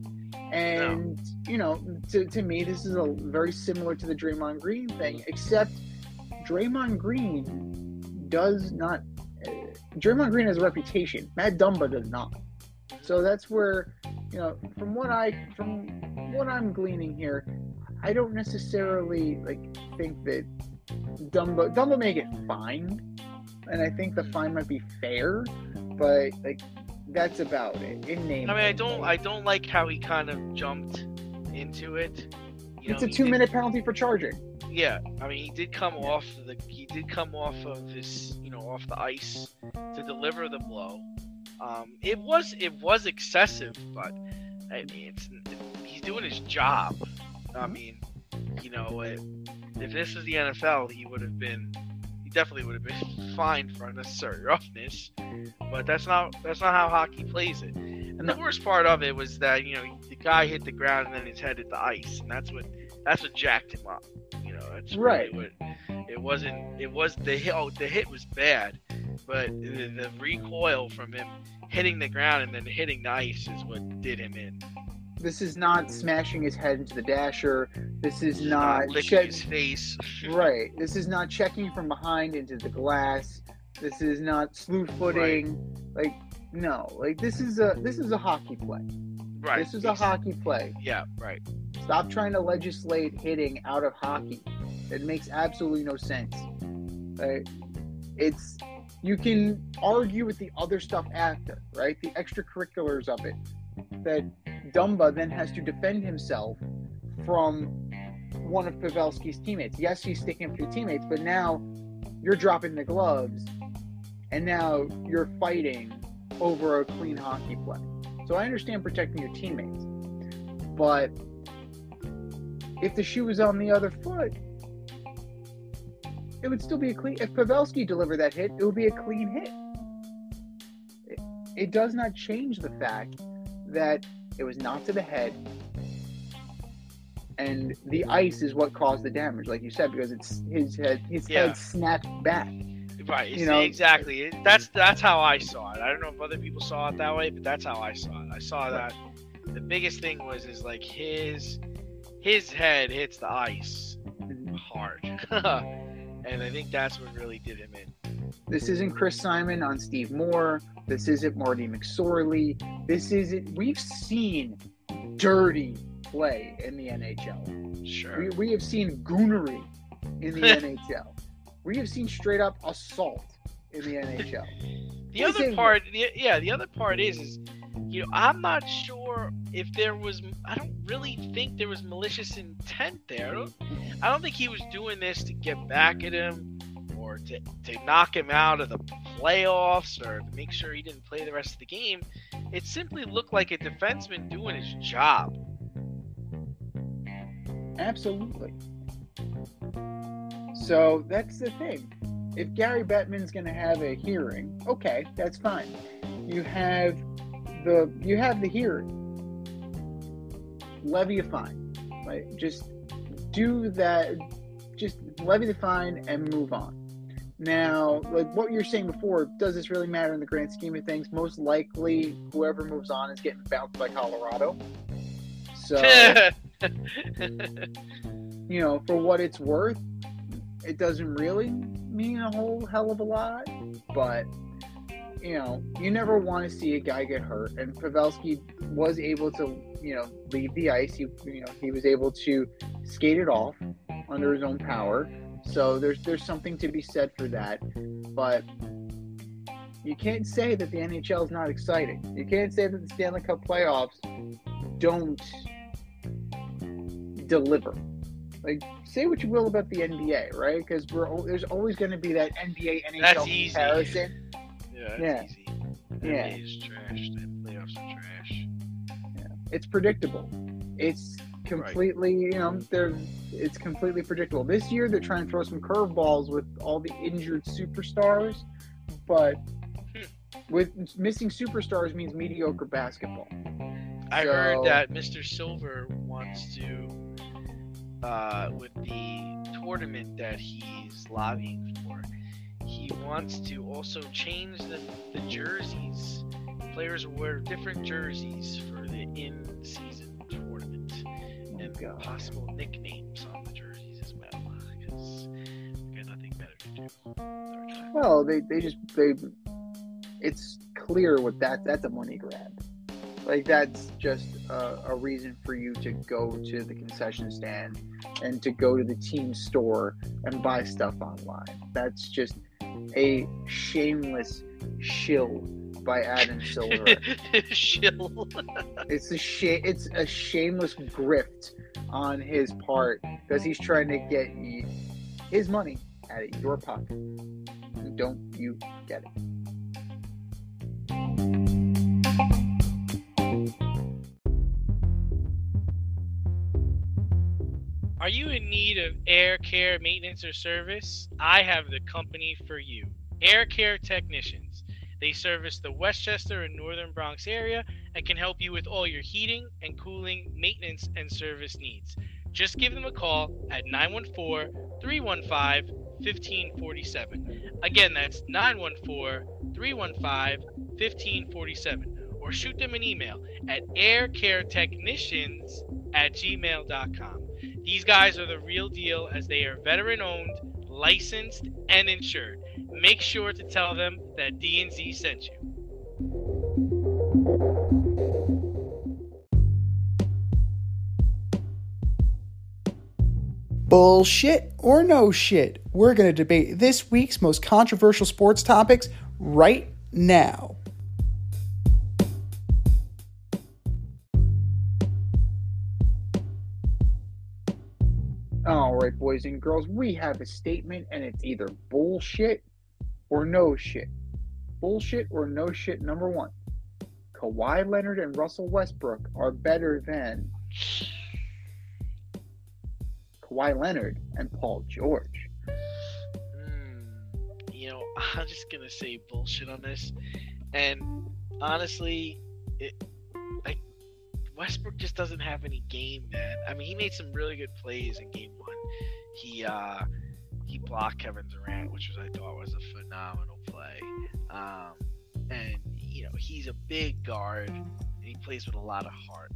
And you know, to, to me, this is a very similar to the Draymond Green thing, except Draymond Green does not. Uh, Draymond Green has a reputation. Matt Dumba does not. So that's where, you know, from what I from what I'm gleaning here, I don't necessarily like think that Dumba Dumba may get fined, and I think the fine might be fair, but like that's about it in name. I mean, I don't, I don't like how he kind of jumped into it. You It's know, a he two did- minute penalty for charging. Yeah, I mean, he did come off the, he did come off of this, you know, off the ice to deliver the blow. Um, it was, it was excessive, but I mean, it's, he's doing his job. I mean, you know, if, if this was the NFL, he would have been, he definitely would have been fined for unnecessary roughness. But that's not, that's not how hockey plays it. And the worst part of it was that you know the guy hit the ground and then his head hit the ice, and that's what that's what jacked him up. You know, that's Right. Really what, it wasn't. It was the hit. Oh, the hit was bad, but the, the recoil from him hitting the ground and then hitting the ice is what did him in. This is not smashing his head into the dasher. This is Just not licking check- his face. right. This is not checking from behind into the glass. This is not slew footing. Like no, like this is a this is a hockey play. Right. This is a hockey play. Yeah. Right. Stop trying to legislate hitting out of hockey. It makes absolutely no sense. Right? It's you can argue with the other stuff after, right? The extracurriculars of it. That Dumba then has to defend himself from one of Pavelski's teammates. Yes, he's sticking up to teammates, but now you're dropping the gloves and now you're fighting over a clean hockey play. So I understand protecting your teammates. But if the shoe was on the other foot, it would still be a clean. If Pavelski delivered that hit, it would be a clean hit. It, it does not change the fact that it was not to the head, and the ice is what caused the damage, like you said, because it's his head. His Yeah. head snapped back. Right. You know- exactly. That's that's how I saw it. I don't know if other people saw it that way, but that's how I saw it. I saw that the biggest thing was is like his his head hits the ice mm-hmm. hard, and I think that's what really did him in. This isn't Chris Simon on Steve Moore. This isn't Marty McSorley. This isn't. We've seen dirty play in the NHL. Sure. We, we have seen goonery in the NHL. We have seen straight up assault in the NHL. The What other part, the, yeah, the other part is, is, you know, I'm not sure if there was. I don't really think there was malicious intent there. I don't, I don't think he was doing this to get back at him or to, to knock him out of the playoffs or to make sure he didn't play the rest of the game. It simply looked like a defenseman doing his job. Absolutely. So that's the thing. If Gary Bettman's going to have a hearing, okay, that's fine. You have the you have the hearing. Levy a fine. Right? Just do that. Just levy the fine and move on. Now, like what you're saying before, does this really matter in the grand scheme of things? Most likely, whoever moves on is getting bounced by Colorado. So you know, for what it's worth, it doesn't really mean a whole hell of a lot. But you know, you never want to see a guy get hurt, and Pavelski was able to, you know, leave the ice. He, you know, he was able to skate it off under his own power. So there's there's something to be said for that. But you can't say that the NHL is not exciting. You can't say that the Stanley Cup playoffs don't deliver. Like, say what you will about the NBA, right? Because we're there's always going to be that NBA NHL That's easy. comparison. yeah, that's Yeah. easy. Yeah. NBA is trash. The playoffs are trash. It's predictable. It's completely, you know, they're it's completely predictable. This year they're trying to throw some curveballs with all the injured superstars, but with missing superstars means mediocre basketball. I So- heard that Mr. Silver wants to, uh, with the tournament that he's lobbying for, he wants to also change the, the jerseys. Players will wear different jerseys for the in-season tournament, Oh, and God. possible nicknames on the jerseys as well, because got nothing better to do. Well, they, they just they it's clear what that that's a money grab. Like that's just a, a reason for you to go to the concession stand and to go to the team store and buy stuff online. That's just a shameless shill by Adam Silver. Shill. it's a sh- it's a shameless grift on his part because he's trying to get his money out of your pocket. Don't you get it? Are you in need of air care maintenance or service? I have the company for you. Air Care Technicians. They service the Westchester and Northern Bronx area and can help you with all your heating and cooling, maintenance, and service needs. Just give them a call at 914 315 1547. Again, that's 914 315 1547. Or shoot them an email at aircaretechnicians at gmail.com. These guys are the real deal as they are veteran owned, licensed, and insured. Make sure to tell them that D&Z sent you. Bullshit or no shit? We're going to debate this week's most controversial sports topics right now. All right, boys and girls, we have a statement, and it's either bullshit or no shit. Bullshit or no shit, number one. Kawhi Leonard and Russell Westbrook are better than Kawhi Leonard and Paul George. Hmm, you know, I'm just gonna say bullshit on this, and honestly, it like Westbrook just doesn't have any game, man. I mean, he made some really good plays in Game One. He uh block Kevin Durant, which was I thought was a phenomenal play. Um, and you know he's a big guard and he plays with a lot of heart.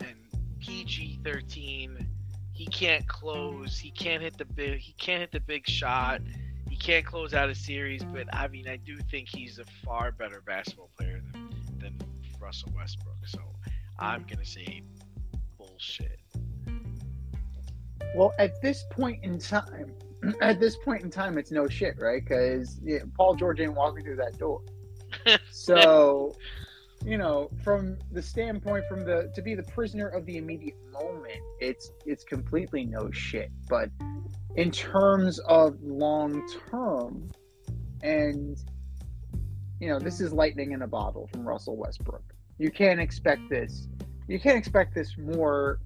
And PG thirteen, he can't close. He can't hit the big. He can't hit the big shot. He can't close out a series. But I mean, I do think he's a far better basketball player than than Russell Westbrook. So I'm gonna say bullshit. Well, at this point in time, at this point in time, it's no shit, right? Because yeah, Paul George ain't walking through that door. so, you know, from the standpoint, from the to be the prisoner of the immediate moment, it's it's completely no shit. But in terms of long term, and you know, this is lightning in a bottle from Russell Westbrook. You can't expect this. You can't expect this more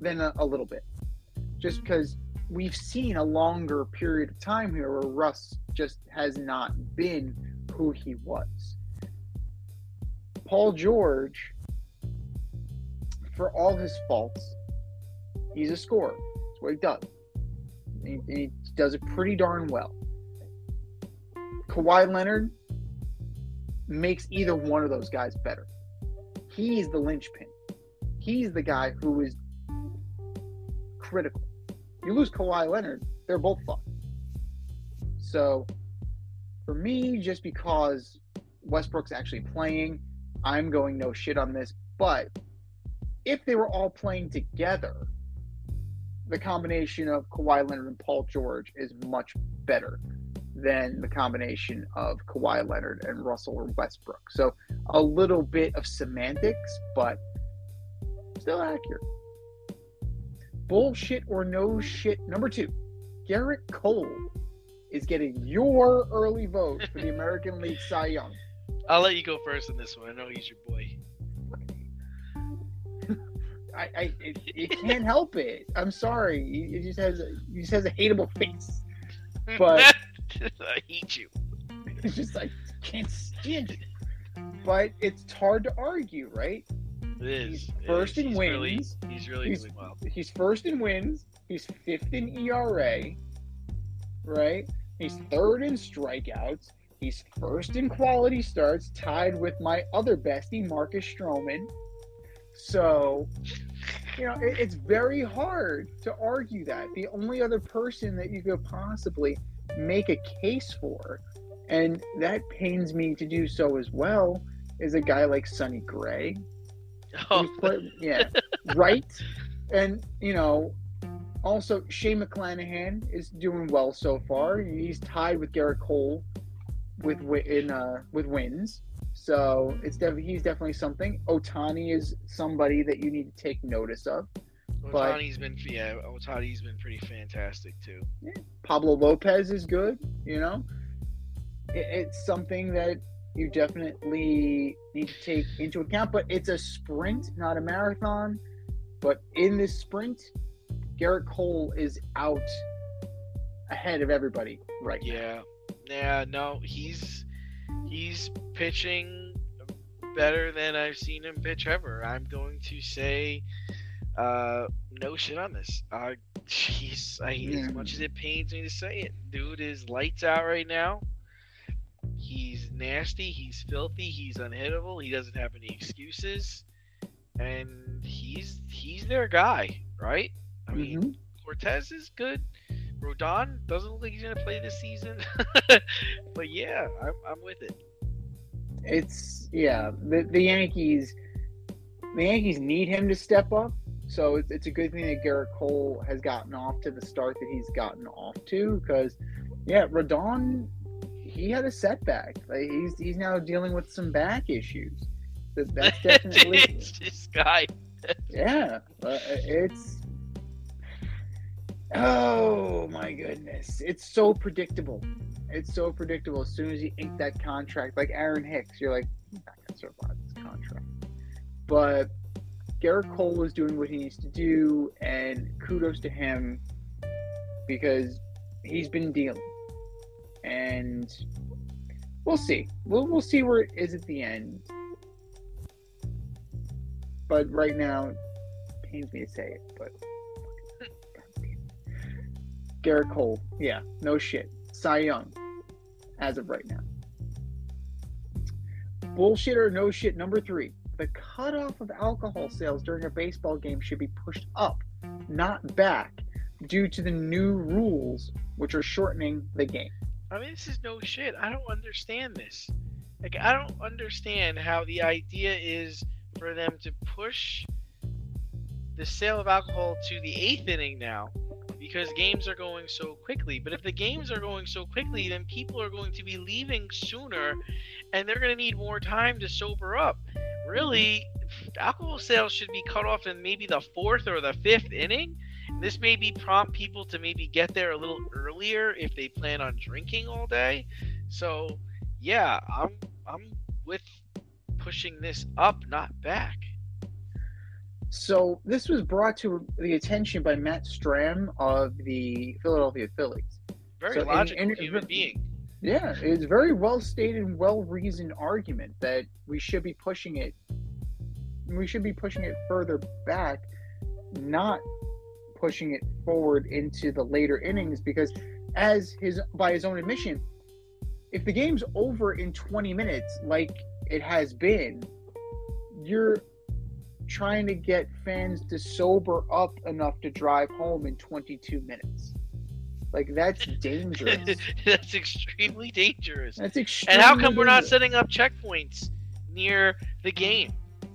than a, a little bit, just because we've seen a longer period of time here where Russ just has not been who he was. Paul George, for all his faults, he's a scorer. That's what he does. He, he does it pretty darn well. Kawhi Leonard makes either one of those guys better. He's the linchpin. He's the guy who is critical. You lose Kawhi Leonard, they're both fucked. So for me, just because Westbrook's actually playing, I'm going no shit on this. But if they were all playing together, the combination of Kawhi Leonard and Paul George is much better than the combination of Kawhi Leonard and Russell or Westbrook. So a little bit of semantics, but still accurate. Bullshit or no shit. Number two, Gerrit Cole is getting your early vote for the American League Cy Young. I'll let you go first on this one. I know he's your boy. I, I it, it can't help it. I'm sorry. He, he just has a, he just has a hateable face. But I hate you. It's just like can't stand it. But it's hard to argue, right? It is. He's first is. in he's wins. Really, he's really He's- doing well. He's first in wins. He's fifth in ERA, right? He's mm-hmm. third in strikeouts. He's first in quality starts, tied with my other bestie, Marcus Stroman. So, you know, it, it's very hard to argue that. The only other person that you could possibly make a case for, and that pains me to do so as well, is a guy like Sonny Gray, Oh, play- yeah, right. And you know, also Shane McClanahan is doing well so far. He's tied with Gerrit Cole with in uh, with wins. So it's definitely he's definitely something. Ohtani is somebody that you need to take notice of. but- Ohtani's been yeah. Ohtani's been pretty fantastic too. Pablo Lopez is good. You know, it, it's something that you definitely need to take into account. But it's a sprint, not a marathon. But in this sprint, Gerrit Cole is out ahead of everybody right now. Yeah, yeah. No, he's he's pitching better than I've seen him pitch ever. I'm going to say uh, no shit on this. Uh, jeez, I, Yeah. as much as it pains me to say it, dude is lights out right now. He's nasty. He's filthy. He's unhittable. He doesn't have any excuses, and he's he's their guy, right? I mean, Mhm. Cortes is good. Rodon doesn't look like he's gonna play this season, but yeah, I'm, I'm with it. It's yeah. The the Yankees, the Yankees need him to step up. So it's, it's a good thing that Gerrit Cole has gotten off to the start that he's gotten off to because, yeah, Rodon, he had a setback. Like he's he's now dealing with some back issues. That that's definitely this guy. yeah. Uh, it's oh my goodness, it's so predictable. It's so predictable. As soon as you ink that contract, like Aaron Hicks, you're like, he's not gonna survive this contract. But Gerrit Cole is doing what he needs to do, and kudos to him because he's been dealing. And we'll see. We'll we'll see where it is at the end. But right now, pains me to say it, but Gerrit Cole. Yeah, no shit. Cy Young, as of right now. Bullshit or no shit number three. The cutoff of alcohol sales during a baseball game should be pushed up, not back, due to the new rules, which are shortening the game. I mean, this is no shit. I don't understand this. Like, I don't understand how the idea is for them to push the sale of alcohol to the eighth inning now because games are going so quickly. But if the games are going so quickly, then people are going to be leaving sooner and they're going to need more time to sober up. Really, alcohol sales should be cut off in maybe the fourth or the fifth inning. This maybe prompt people to maybe get there a little earlier if they plan on drinking all day. So, yeah, I'm I'm with pushing this up, not back. So this was brought to the attention by Matt Strahm of the Philadelphia Phillies. Very So logical in- human being. Yeah, it's very well stated and well reasoned argument that we should be pushing it. We should be pushing it further back, not pushing it forward into the later innings because, as his by his own admission, if the game's over in 20 minutes, like it has been, you're trying to get fans to sober up enough to drive home in 22 minutes. Like that's dangerous. That's extremely dangerous. That's extremely. And how come we're not setting up checkpoints near the game?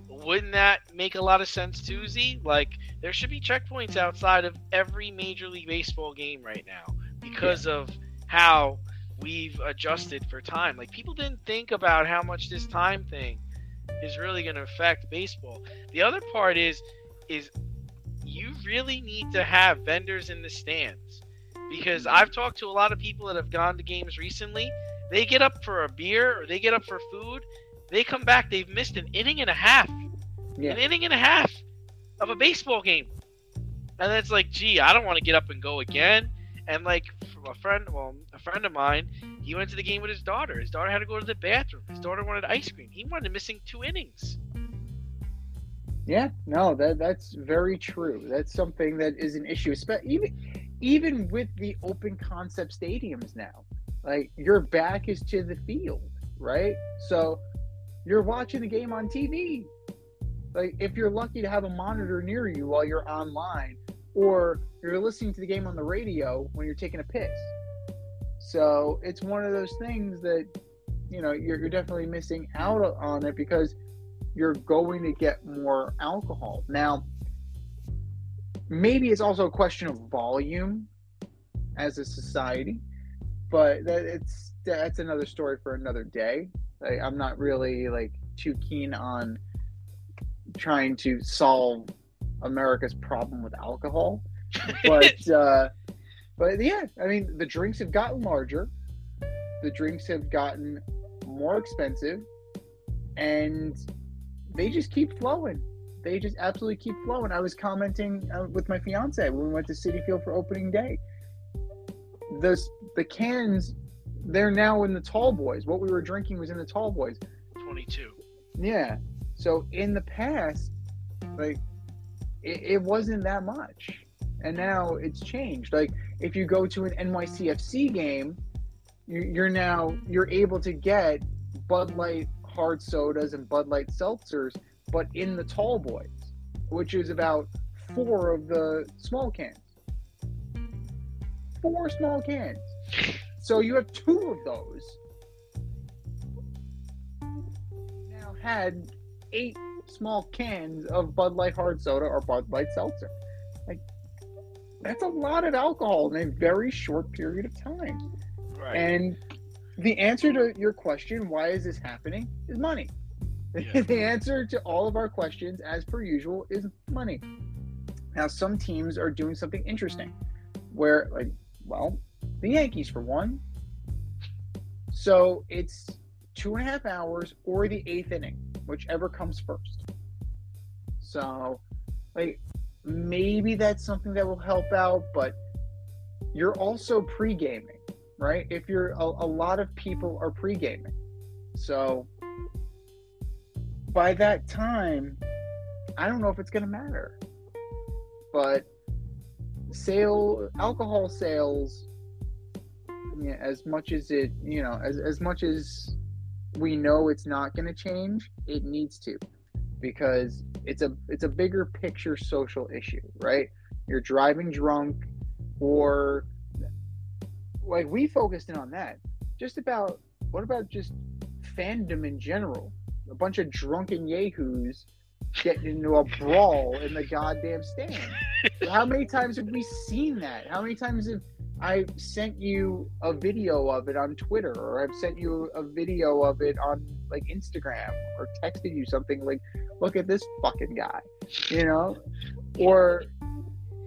Wouldn't that make a lot of sense Z? Like, there should be checkpoints outside of every Major League Baseball game right now because of how we've adjusted for time. Like, people didn't think about how much this time thing is really going to affect baseball. The other part is, is you really need to have vendors in the stands because I've talked to a lot of people that have gone to games recently they get up for a beer or they get up for food, they come back, they've missed an inning and a half. Yeah. An inning and a half of a baseball game. And it's like, gee, I don't want to get up and go again. And like a friend, well, a friend of mine, he went to the game with his daughter. His daughter had to go to the bathroom. His daughter wanted ice cream. He wanted missing two innings. Yeah, no, that that's very true. That's something that is an issue, even even with the open concept stadiums now. Like your back is to the field, right? So you're watching the game on TV. Like if you're lucky to have a monitor near you while you're online, or you're listening to the game on the radio when you're taking a piss. So it's one of those things that you know you're, you're definitely missing out on it because you're going to get more alcohol. Now, maybe it's also a question of volume as a society, but that it's that's another story for another day. I'm not really like too keen on trying to solve America's problem with alcohol, but uh, but yeah, I mean the drinks have gotten larger, the drinks have gotten more expensive, and they just keep flowing. They just absolutely keep flowing. I was commenting uh, with my fiance when we went to Citi Field for opening day. The the cans, they're now in the tall boys. What we were drinking was in the tall boys. 22. Yeah. So in the past, like it, it wasn't that much, and now it's changed. Like if you go to an NYCFC game, you, you're now you're able to get Bud Light hard sodas and Bud Light seltzers, but in the tall boys, which is about four of the small cans. Four small cans. So you have two of those. Now had eight small cans of Bud Light hard soda or Bud Light seltzer. Like that's a lot of alcohol in a very short period of time. Right. And the answer to your question, why is this happening, is money. Yeah. the answer to all of our questions, as per usual, is money. Now, some teams are doing something interesting where, like, well, the Yankees, for one. So it's two and a half hours or the eighth inning, whichever comes first. So, like, maybe that's something that will help out, but you're also pre gaming right? If you're a, a lot of people are pre gaming. So by that time, I don't know if it's going to matter. But sale alcohol sales yeah, as much as it you know as, as much as we know it's not going to change it needs to. Because it's a it's a bigger picture social issue right? You're driving drunk or like we focused in on that. Just about what about just fandom in general? A bunch of drunken yahoos getting into a brawl in the goddamn stand. How many times have we seen that? How many times have I sent you a video of it on Twitter, or I've sent you a video of it on like Instagram, or texted you something like, "Look at this fucking guy," you know, or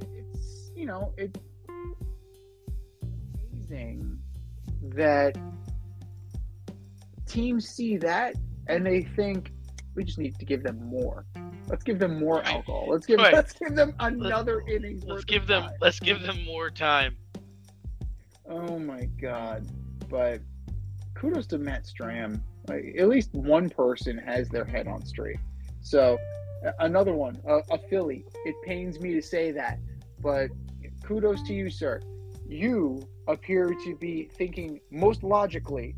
it's you know it's amazing that teams see that and they think we just need to give them more. Let's give them more alcohol. Let's give Right. let's give them another innings. Let's worth give of them time. let's give them more time. Oh my god! But kudos to Matt Strahm. At least one person has their head on straight. So another one, a, a Philly. It pains me to say that, but kudos to you, sir. You appear to be thinking most logically.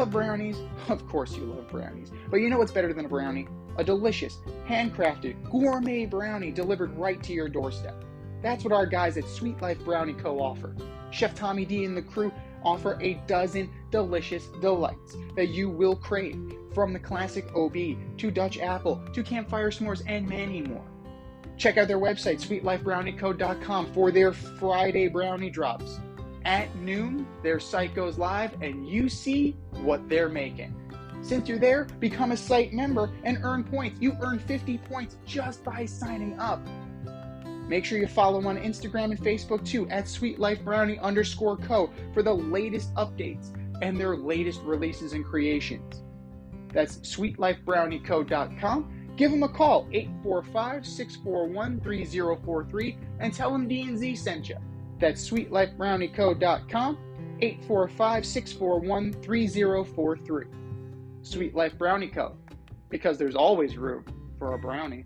Love brownies? Of course you love brownies. But you know what's better than a brownie? A delicious, handcrafted, gourmet brownie delivered right to your doorstep. That's what our guys at Sweet Life Brownie Co. offer. Chef Tommy D and the crew offer a dozen delicious delights that you will crave, from the classic OB to Dutch apple to campfire s'mores and many more. Check out their website, sweetlifebrownieco.com, for their Friday brownie drops. At noon, their site goes live and you see what they're making. Since you're there, become a site member and earn points. You earn 50 points just by signing up. Make sure you follow on Instagram and Facebook too at Sweet Life Brownie underscore co for the latest updates and their latest releases and creations. That's sweetlifebrownieco.com. Give them a call, 845-641-3043, and tell them D&Z sent you. That's sweetlifebrownieco.com, 845-641-3043. Sweet Life Brownie Co. Because there's always room for a brownie.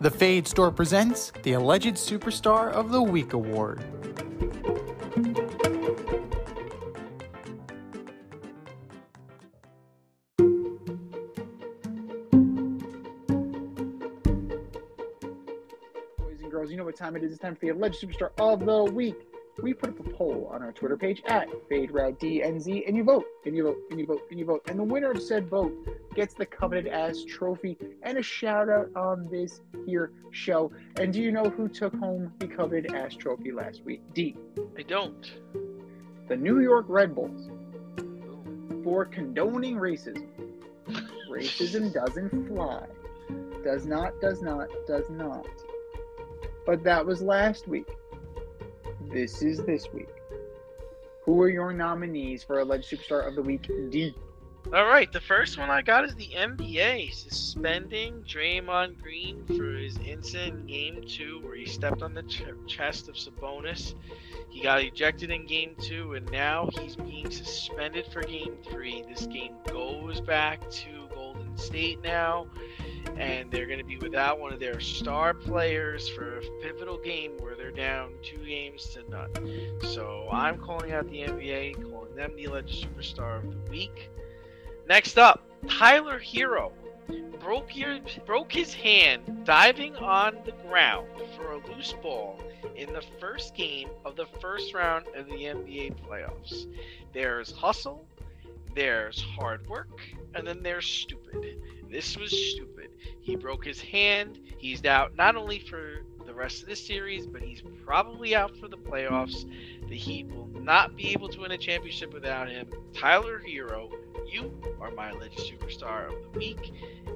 The Fade Store presents the Alleged Superstar of the Week Award. Time it is. Time for the alleged superstar of the week. We put up a poll on our Twitter page at FadeRouteDNZ, and you vote, and you vote, and you vote, and you vote. And the winner of said vote gets the coveted ass trophy and a shout out on this here show. And do you know who took home the coveted ass trophy last week? D. I don't. The New York Red Bulls for condoning racism. Racism doesn't fly. Does not, does not, does not. But that was last week. This is this week. Who are your nominees for Alleged Superstar of the Week? D. All right, the first one I got is the NBA suspending Draymond Green for his incident in Game Two, where he stepped on the ch- chest of Sabonis. He got ejected in Game Two, and now he's being suspended for Game Three. This game goes back to Golden State now, and they're going to be without one of their star players for a pivotal game where they're down two games to none. So I'm calling out the NBA, calling them the alleged superstar of the week. Next up, Tyler Herro broke your, broke his hand diving on the ground for a loose ball in the first game of the first round of the NBA playoffs. There's hustle, there's hard work, and then there's stupid. This was stupid. He broke his hand. He's out not only for the rest of the series, but he's probably out for the playoffs. The Heat will not be able to win a championship without him. Tyler Herro, you are my alleged superstar of the week.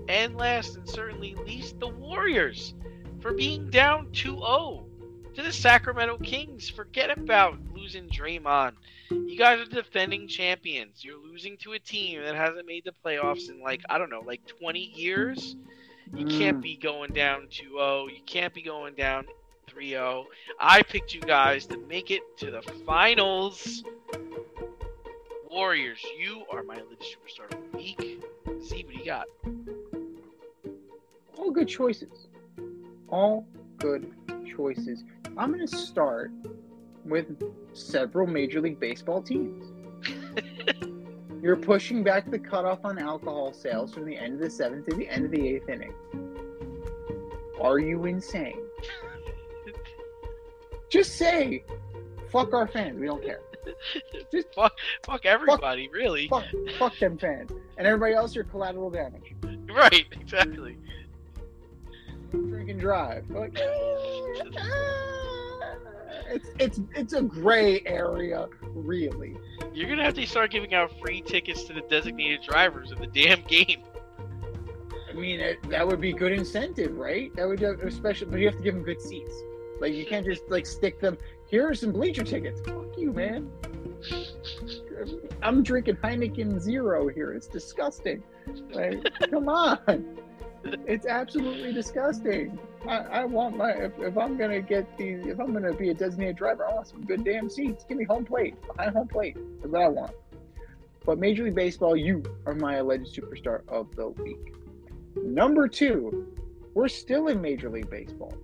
And last and certainly least, the Warriors for being down 2 0 to the Sacramento Kings. Forget about losing Draymond. You guys are defending champions. You're losing to a team that hasn't made the playoffs in like, I don't know, like 20 years. You can't Mm. be going down 2-0. You can't be going down 3-0. I picked you guys to make it to the finals. Warriors, you are my latest superstar of the week. See what you got. All good choices. All good choices. I'm going to start with several Major League Baseball teams. You're pushing back the cutoff on alcohol sales from the end of the seventh to the end of the eighth inning. Are you insane? Just say, fuck our fans. We don't care. Just fuck, fuck everybody, really. fuck, fuck them fans. And everybody else, you're collateral damage. Right, exactly. drink and drive. Like, it's it's it's a gray area, really. You're gonna have to start giving out free tickets to the designated drivers of the damn game. I mean, it, that would be good incentive, right? That would have, especially, but you have to give them good seats. Like you can't just like stick them. Here are some bleacher tickets. Fuck you, man. I'm drinking Heineken Zero here. It's disgusting. Like, come on. It's absolutely disgusting. I, I want my if, if I'm gonna get these if I'm gonna be a designated driver, I want some good damn seats. Give me home plate. Behind home plate. That's what I want. But Major League Baseball, you are my alleged superstar of the week. Number two, we're still in Major League Baseball.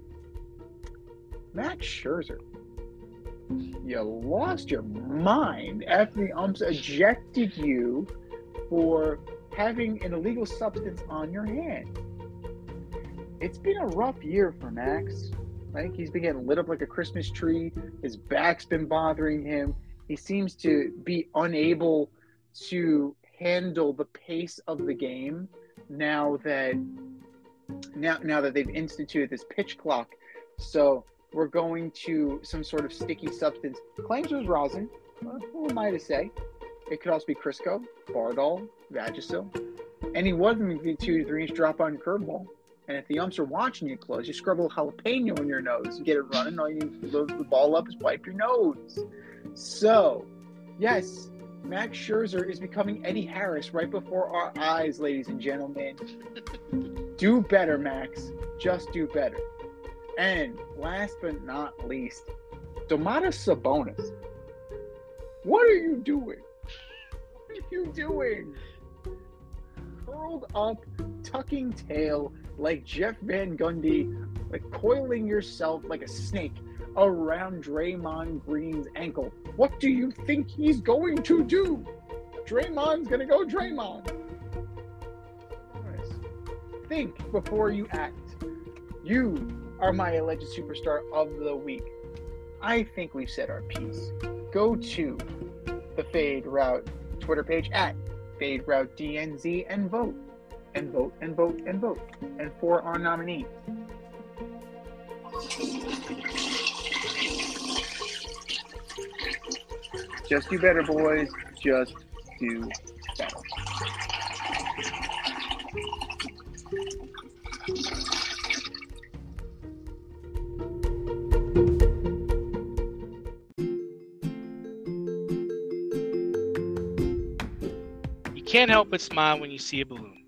Max Scherzer. You lost your mind after the umps ejected you for having an illegal substance on your hand. It's been a rough year for Max. Like he's been getting lit up like a Christmas tree. His back's been bothering him. He seems to be unable to handle the pace of the game now that now now that they've instituted this pitch clock. So we're going to some sort of sticky substance. Claims was rosin. Who am I to say? It could also be Crisco, Bardahl, Vagisil. One of them could be two to three inch drop on curveball. And if the umps are watching you close, you scrub a little jalapeno in your nose. and get it running. All you need to load the ball up is wipe your nose. So, yes, Max Scherzer is becoming Eddie Harris right before our eyes, ladies and gentlemen. do better, Max. Just do better. And last but not least, Domantas Sabonis. What are you doing? What are you doing? Curled up, tucking tail like Jeff Van Gundy, like coiling yourself like a snake around Draymond Green's ankle. What do you think he's going to do? Draymond's gonna go Draymond. Think before you act. You are my alleged superstar of the week. I think we've said our piece. Go to the Fade Route Twitter page at Fade Route DNZ and vote. And vote and vote and vote. And for our nominee. Just do better, boys. Just do better. You can't help but smile when you see a balloon.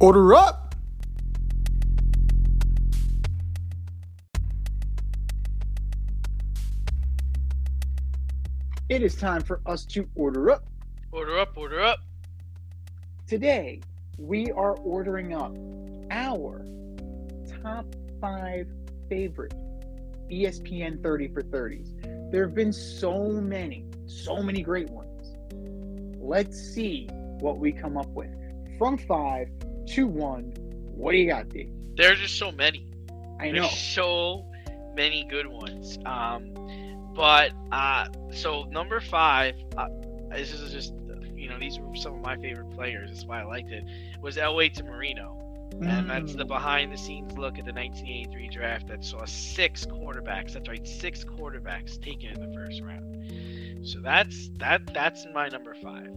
Order up! It is time for us to order up. Order up, order up. Today, we are ordering up our top five favorite ESPN 30 for 30s. There have been so many, so many great ones. Let's see what we come up with. From five to one, what do you got, D? There's just so many. I There's know. so many good ones. Um, but uh, so number five, uh, this is just you know these were some of my favorite players. That's why I liked it. Was Elway to Marino, and that's the Mm. behind the scenes look at the 1983 draft that saw six quarterbacks. That's right, six quarterbacks taken in the first round. So that's that. That's my number five.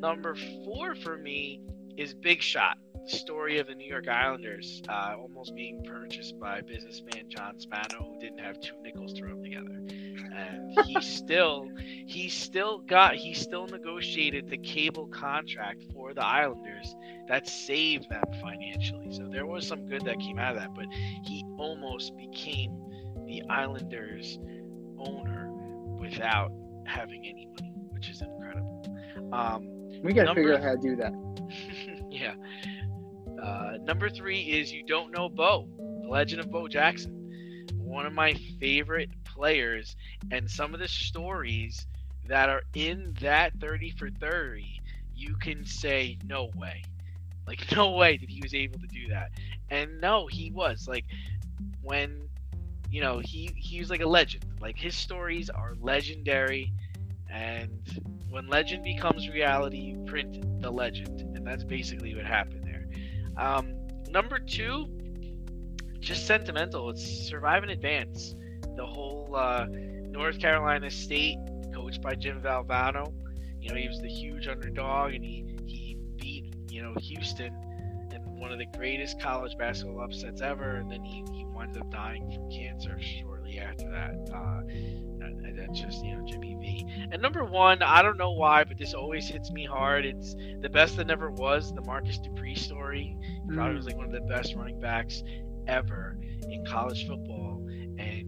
Number four for me is Big Shot the story of the New York Islanders uh, almost being purchased by businessman John Spano, who didn't have two nickels to rub together, and he still, he still got, he still negotiated the cable contract for the Islanders that saved them financially. So there was some good that came out of that, but he almost became the Islanders owner without having any money, which is incredible. Um, We got to number- figure out how to do that. Yeah. Uh, number three is You Don't Know Bo, The Legend of Bo Jackson. One of my favorite players, and some of the stories that are in that 30 for 30, you can say, no way. Like, no way that he was able to do that. And no, he was. Like, when, you know, he, he was like a legend. Like, his stories are legendary. And when legend becomes reality, you print the legend, and that's basically what happened there. Um, number two, just sentimental. It's survive and advance. The whole uh, North Carolina State, coached by Jim Valvano. You know, he was the huge underdog, and he he beat you know Houston in one of the greatest college basketball upsets ever. And then he he winds up dying from cancer shortly after that. Uh, and that's just you know Jimmy V. And number one, I don't know why, but this always hits me hard. It's the best that never was, the Marcus Dupree story. He probably was like one of the best running backs ever in college football, and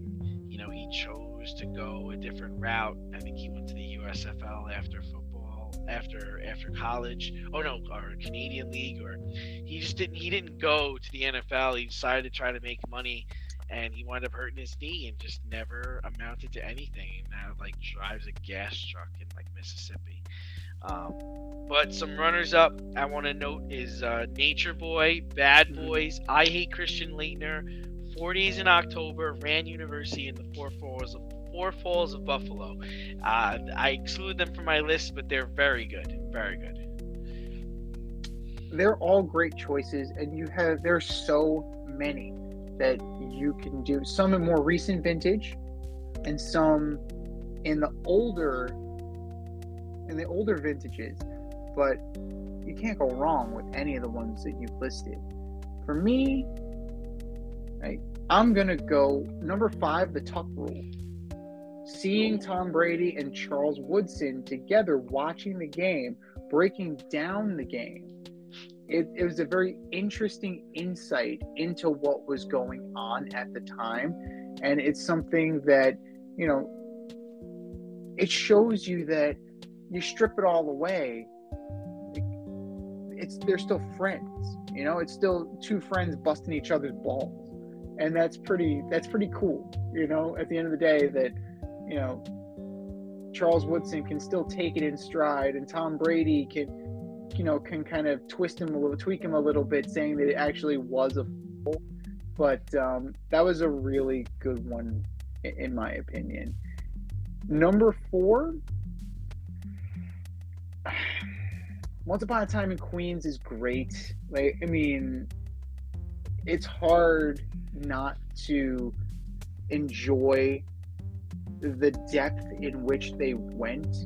you know he chose to go a different route. I think he went to the USFL after football, after after college. Oh no, or Canadian League, or he just didn't he didn't go to the NFL. He decided to try to make money and he wound up hurting his knee and just never amounted to anything. And now like drives a gas truck in like Mississippi. Um, but some runners up I want to note is uh, Nature Boy, Bad Mhm. Boys, I Hate Christian Laettner, Four Days in October, Rand University, and the Four Falls of Four Falls of Buffalo. Uh, I exclude them from my list, but they're very good, very good. they're all great choices and you have there's so many that you can do some in more recent vintage and some in the older in the older vintages but you can't go wrong with any of the ones that you've listed for me right, i'm gonna go number five the tuck rule seeing tom brady and charles woodson together watching the game breaking down the game it, it was a very interesting insight into what was going on at the time. And it's something that you know it shows you that you strip it all away it's they're still friends you know it's still two friends busting each other's balls. And that's pretty that's pretty cool you know at the end of the day that you know charles woodson can still take it in stride and tom brady can you know, can kind of twist him a little, tweak him a little bit, saying that it actually was a fool. But um, that was a really good one, in my opinion. Number four, Once Upon a Time in Queens is great. Like, I mean, it's hard not to enjoy the depth in which they went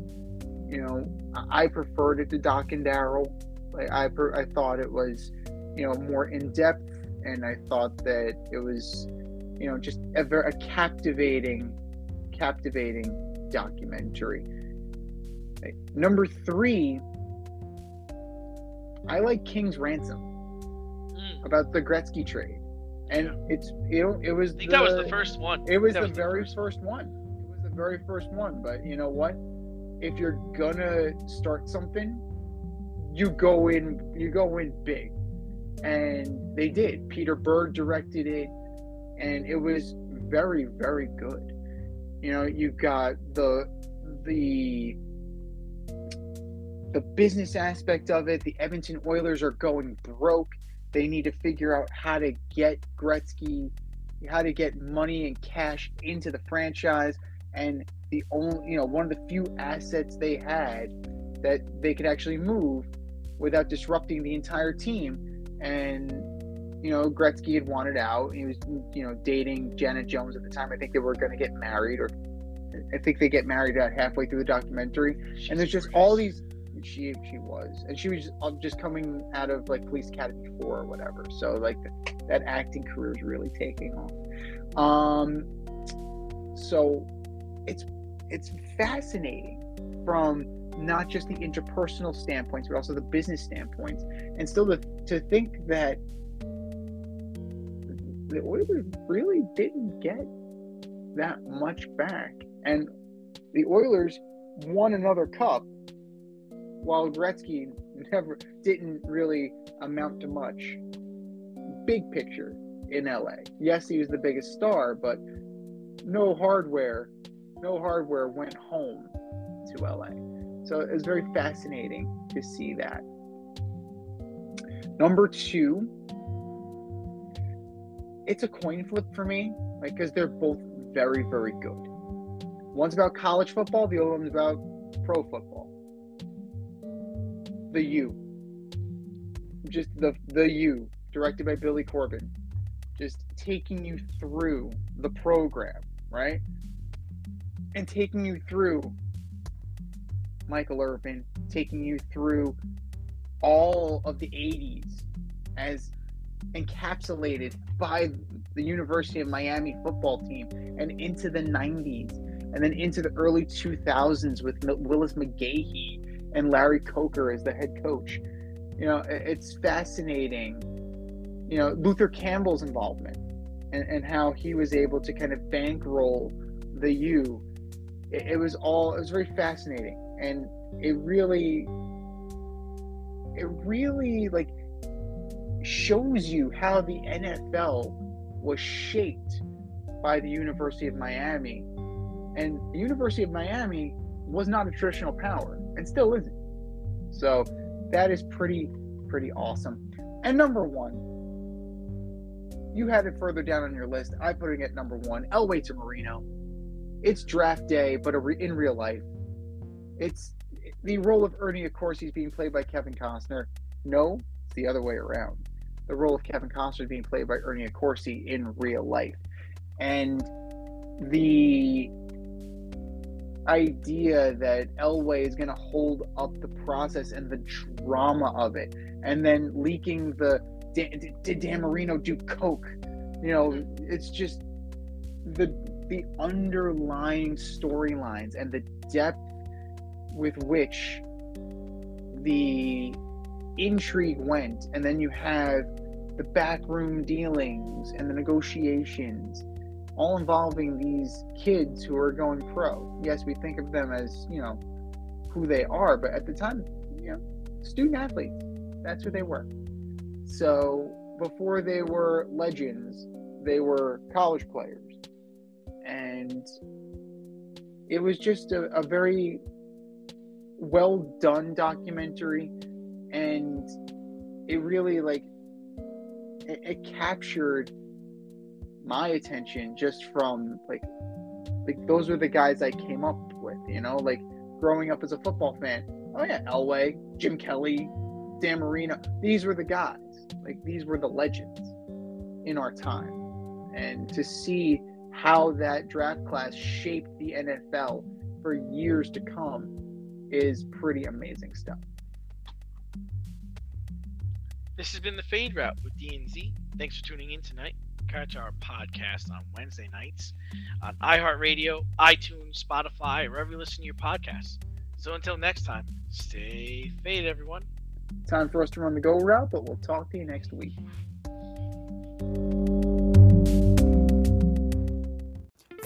you know, I preferred it to Doc and Darryl. Like I, per- I thought it was, you know, more in depth, and I thought that it was, you know, just a very a captivating, captivating documentary. Like, number three, I like King's Ransom Mm. about the Gretzky trade, and it's you know it was I think that was the first one. it was the was the very first first one. Very first one. But you know what? if you're gonna start something, you go in you go in big. And they did. Peter Berg directed it and it was very, very good. You know, you've got the the the business aspect of it. The Edmonton Oilers are going broke. They need to figure out how to get Gretzky, how to get money and cash into the franchise. And the only, you know, one of the few assets they had that they could actually move without disrupting the entire team. And, you know, Gretzky had wanted out. He was, you know, dating Janet Jones at the time. I think they were going to get married, or I think they get married about halfway through the documentary. and there's just all these she she was, and she was just coming out of like Police Academy four or whatever. So like that acting career is really taking off. Um, so it's it's fascinating from not just the interpersonal standpoints, but also the business standpoints, and still to to think that the Oilers really didn't get that much back, and the Oilers won another cup while Gretzky never didn't really amount to much. Big picture in LA. Yes, he was the biggest star, but no hardware, no hardware went home to LA. So it was very fascinating to see that. Number two, it's a coin flip for me, like because they're both very, very good. One's about college football, the other one's about pro football the U. Just the the U, directed by Billy Corben. Just taking you through the program, right? And taking you through Michael Irvin, taking you through all of the 80s as encapsulated by the University of Miami football team and into the 90s and then into the early 2000s with Willis McGahee and Larry Coker as the head coach. You know, it's fascinating. You know, Luther Campbell's involvement and, and how he was able to kind of bankroll the U. It, it was all, it was very fascinating. And it really, it really like shows you how the NFL was shaped by the University of Miami. And the University of Miami was not a traditional power and still isn't. So that is pretty, pretty awesome. And number one, you had it further down on your list. I put it at number one. Elway to Marino. It's draft day, but in real life, it's the role of Ernie Accorsi is being played by Kevin Costner. No, it's the other way around. The role of Kevin Costner is being played by Ernie Accorsi in real life, and the idea that Elway is going to hold up the process and the drama of it, and then leaking the did Dan Marino do coke? You know, mm-hmm. it's just the the underlying storylines and the depth with which the intrigue went, and then you have the backroom dealings and the negotiations all involving these kids who are going pro. Yes, we think of them as, you know, who they are, but at the time, you know, student athletes, that's who they were. So before they were legends, they were college players. And it was just a, a very well done documentary. And it really, like, it, it captured my attention just from like like those were the guys I came up with, you know, like growing up as a football fan. Oh yeah, Elway, Jim Kelly, Dan Marino. These were the guys. Like these were the legends in our time. And to see how that draft class shaped the NFL for years to come is pretty amazing stuff. This has been the Fade Route with DNZ. Thanks for tuning in tonight catch our podcast on Wednesday nights on iHeartRadio, iTunes, Spotify, wherever you listen to your podcasts. So until next time, stay faded, everyone. Time for us to run the go route, but we'll talk to you next week.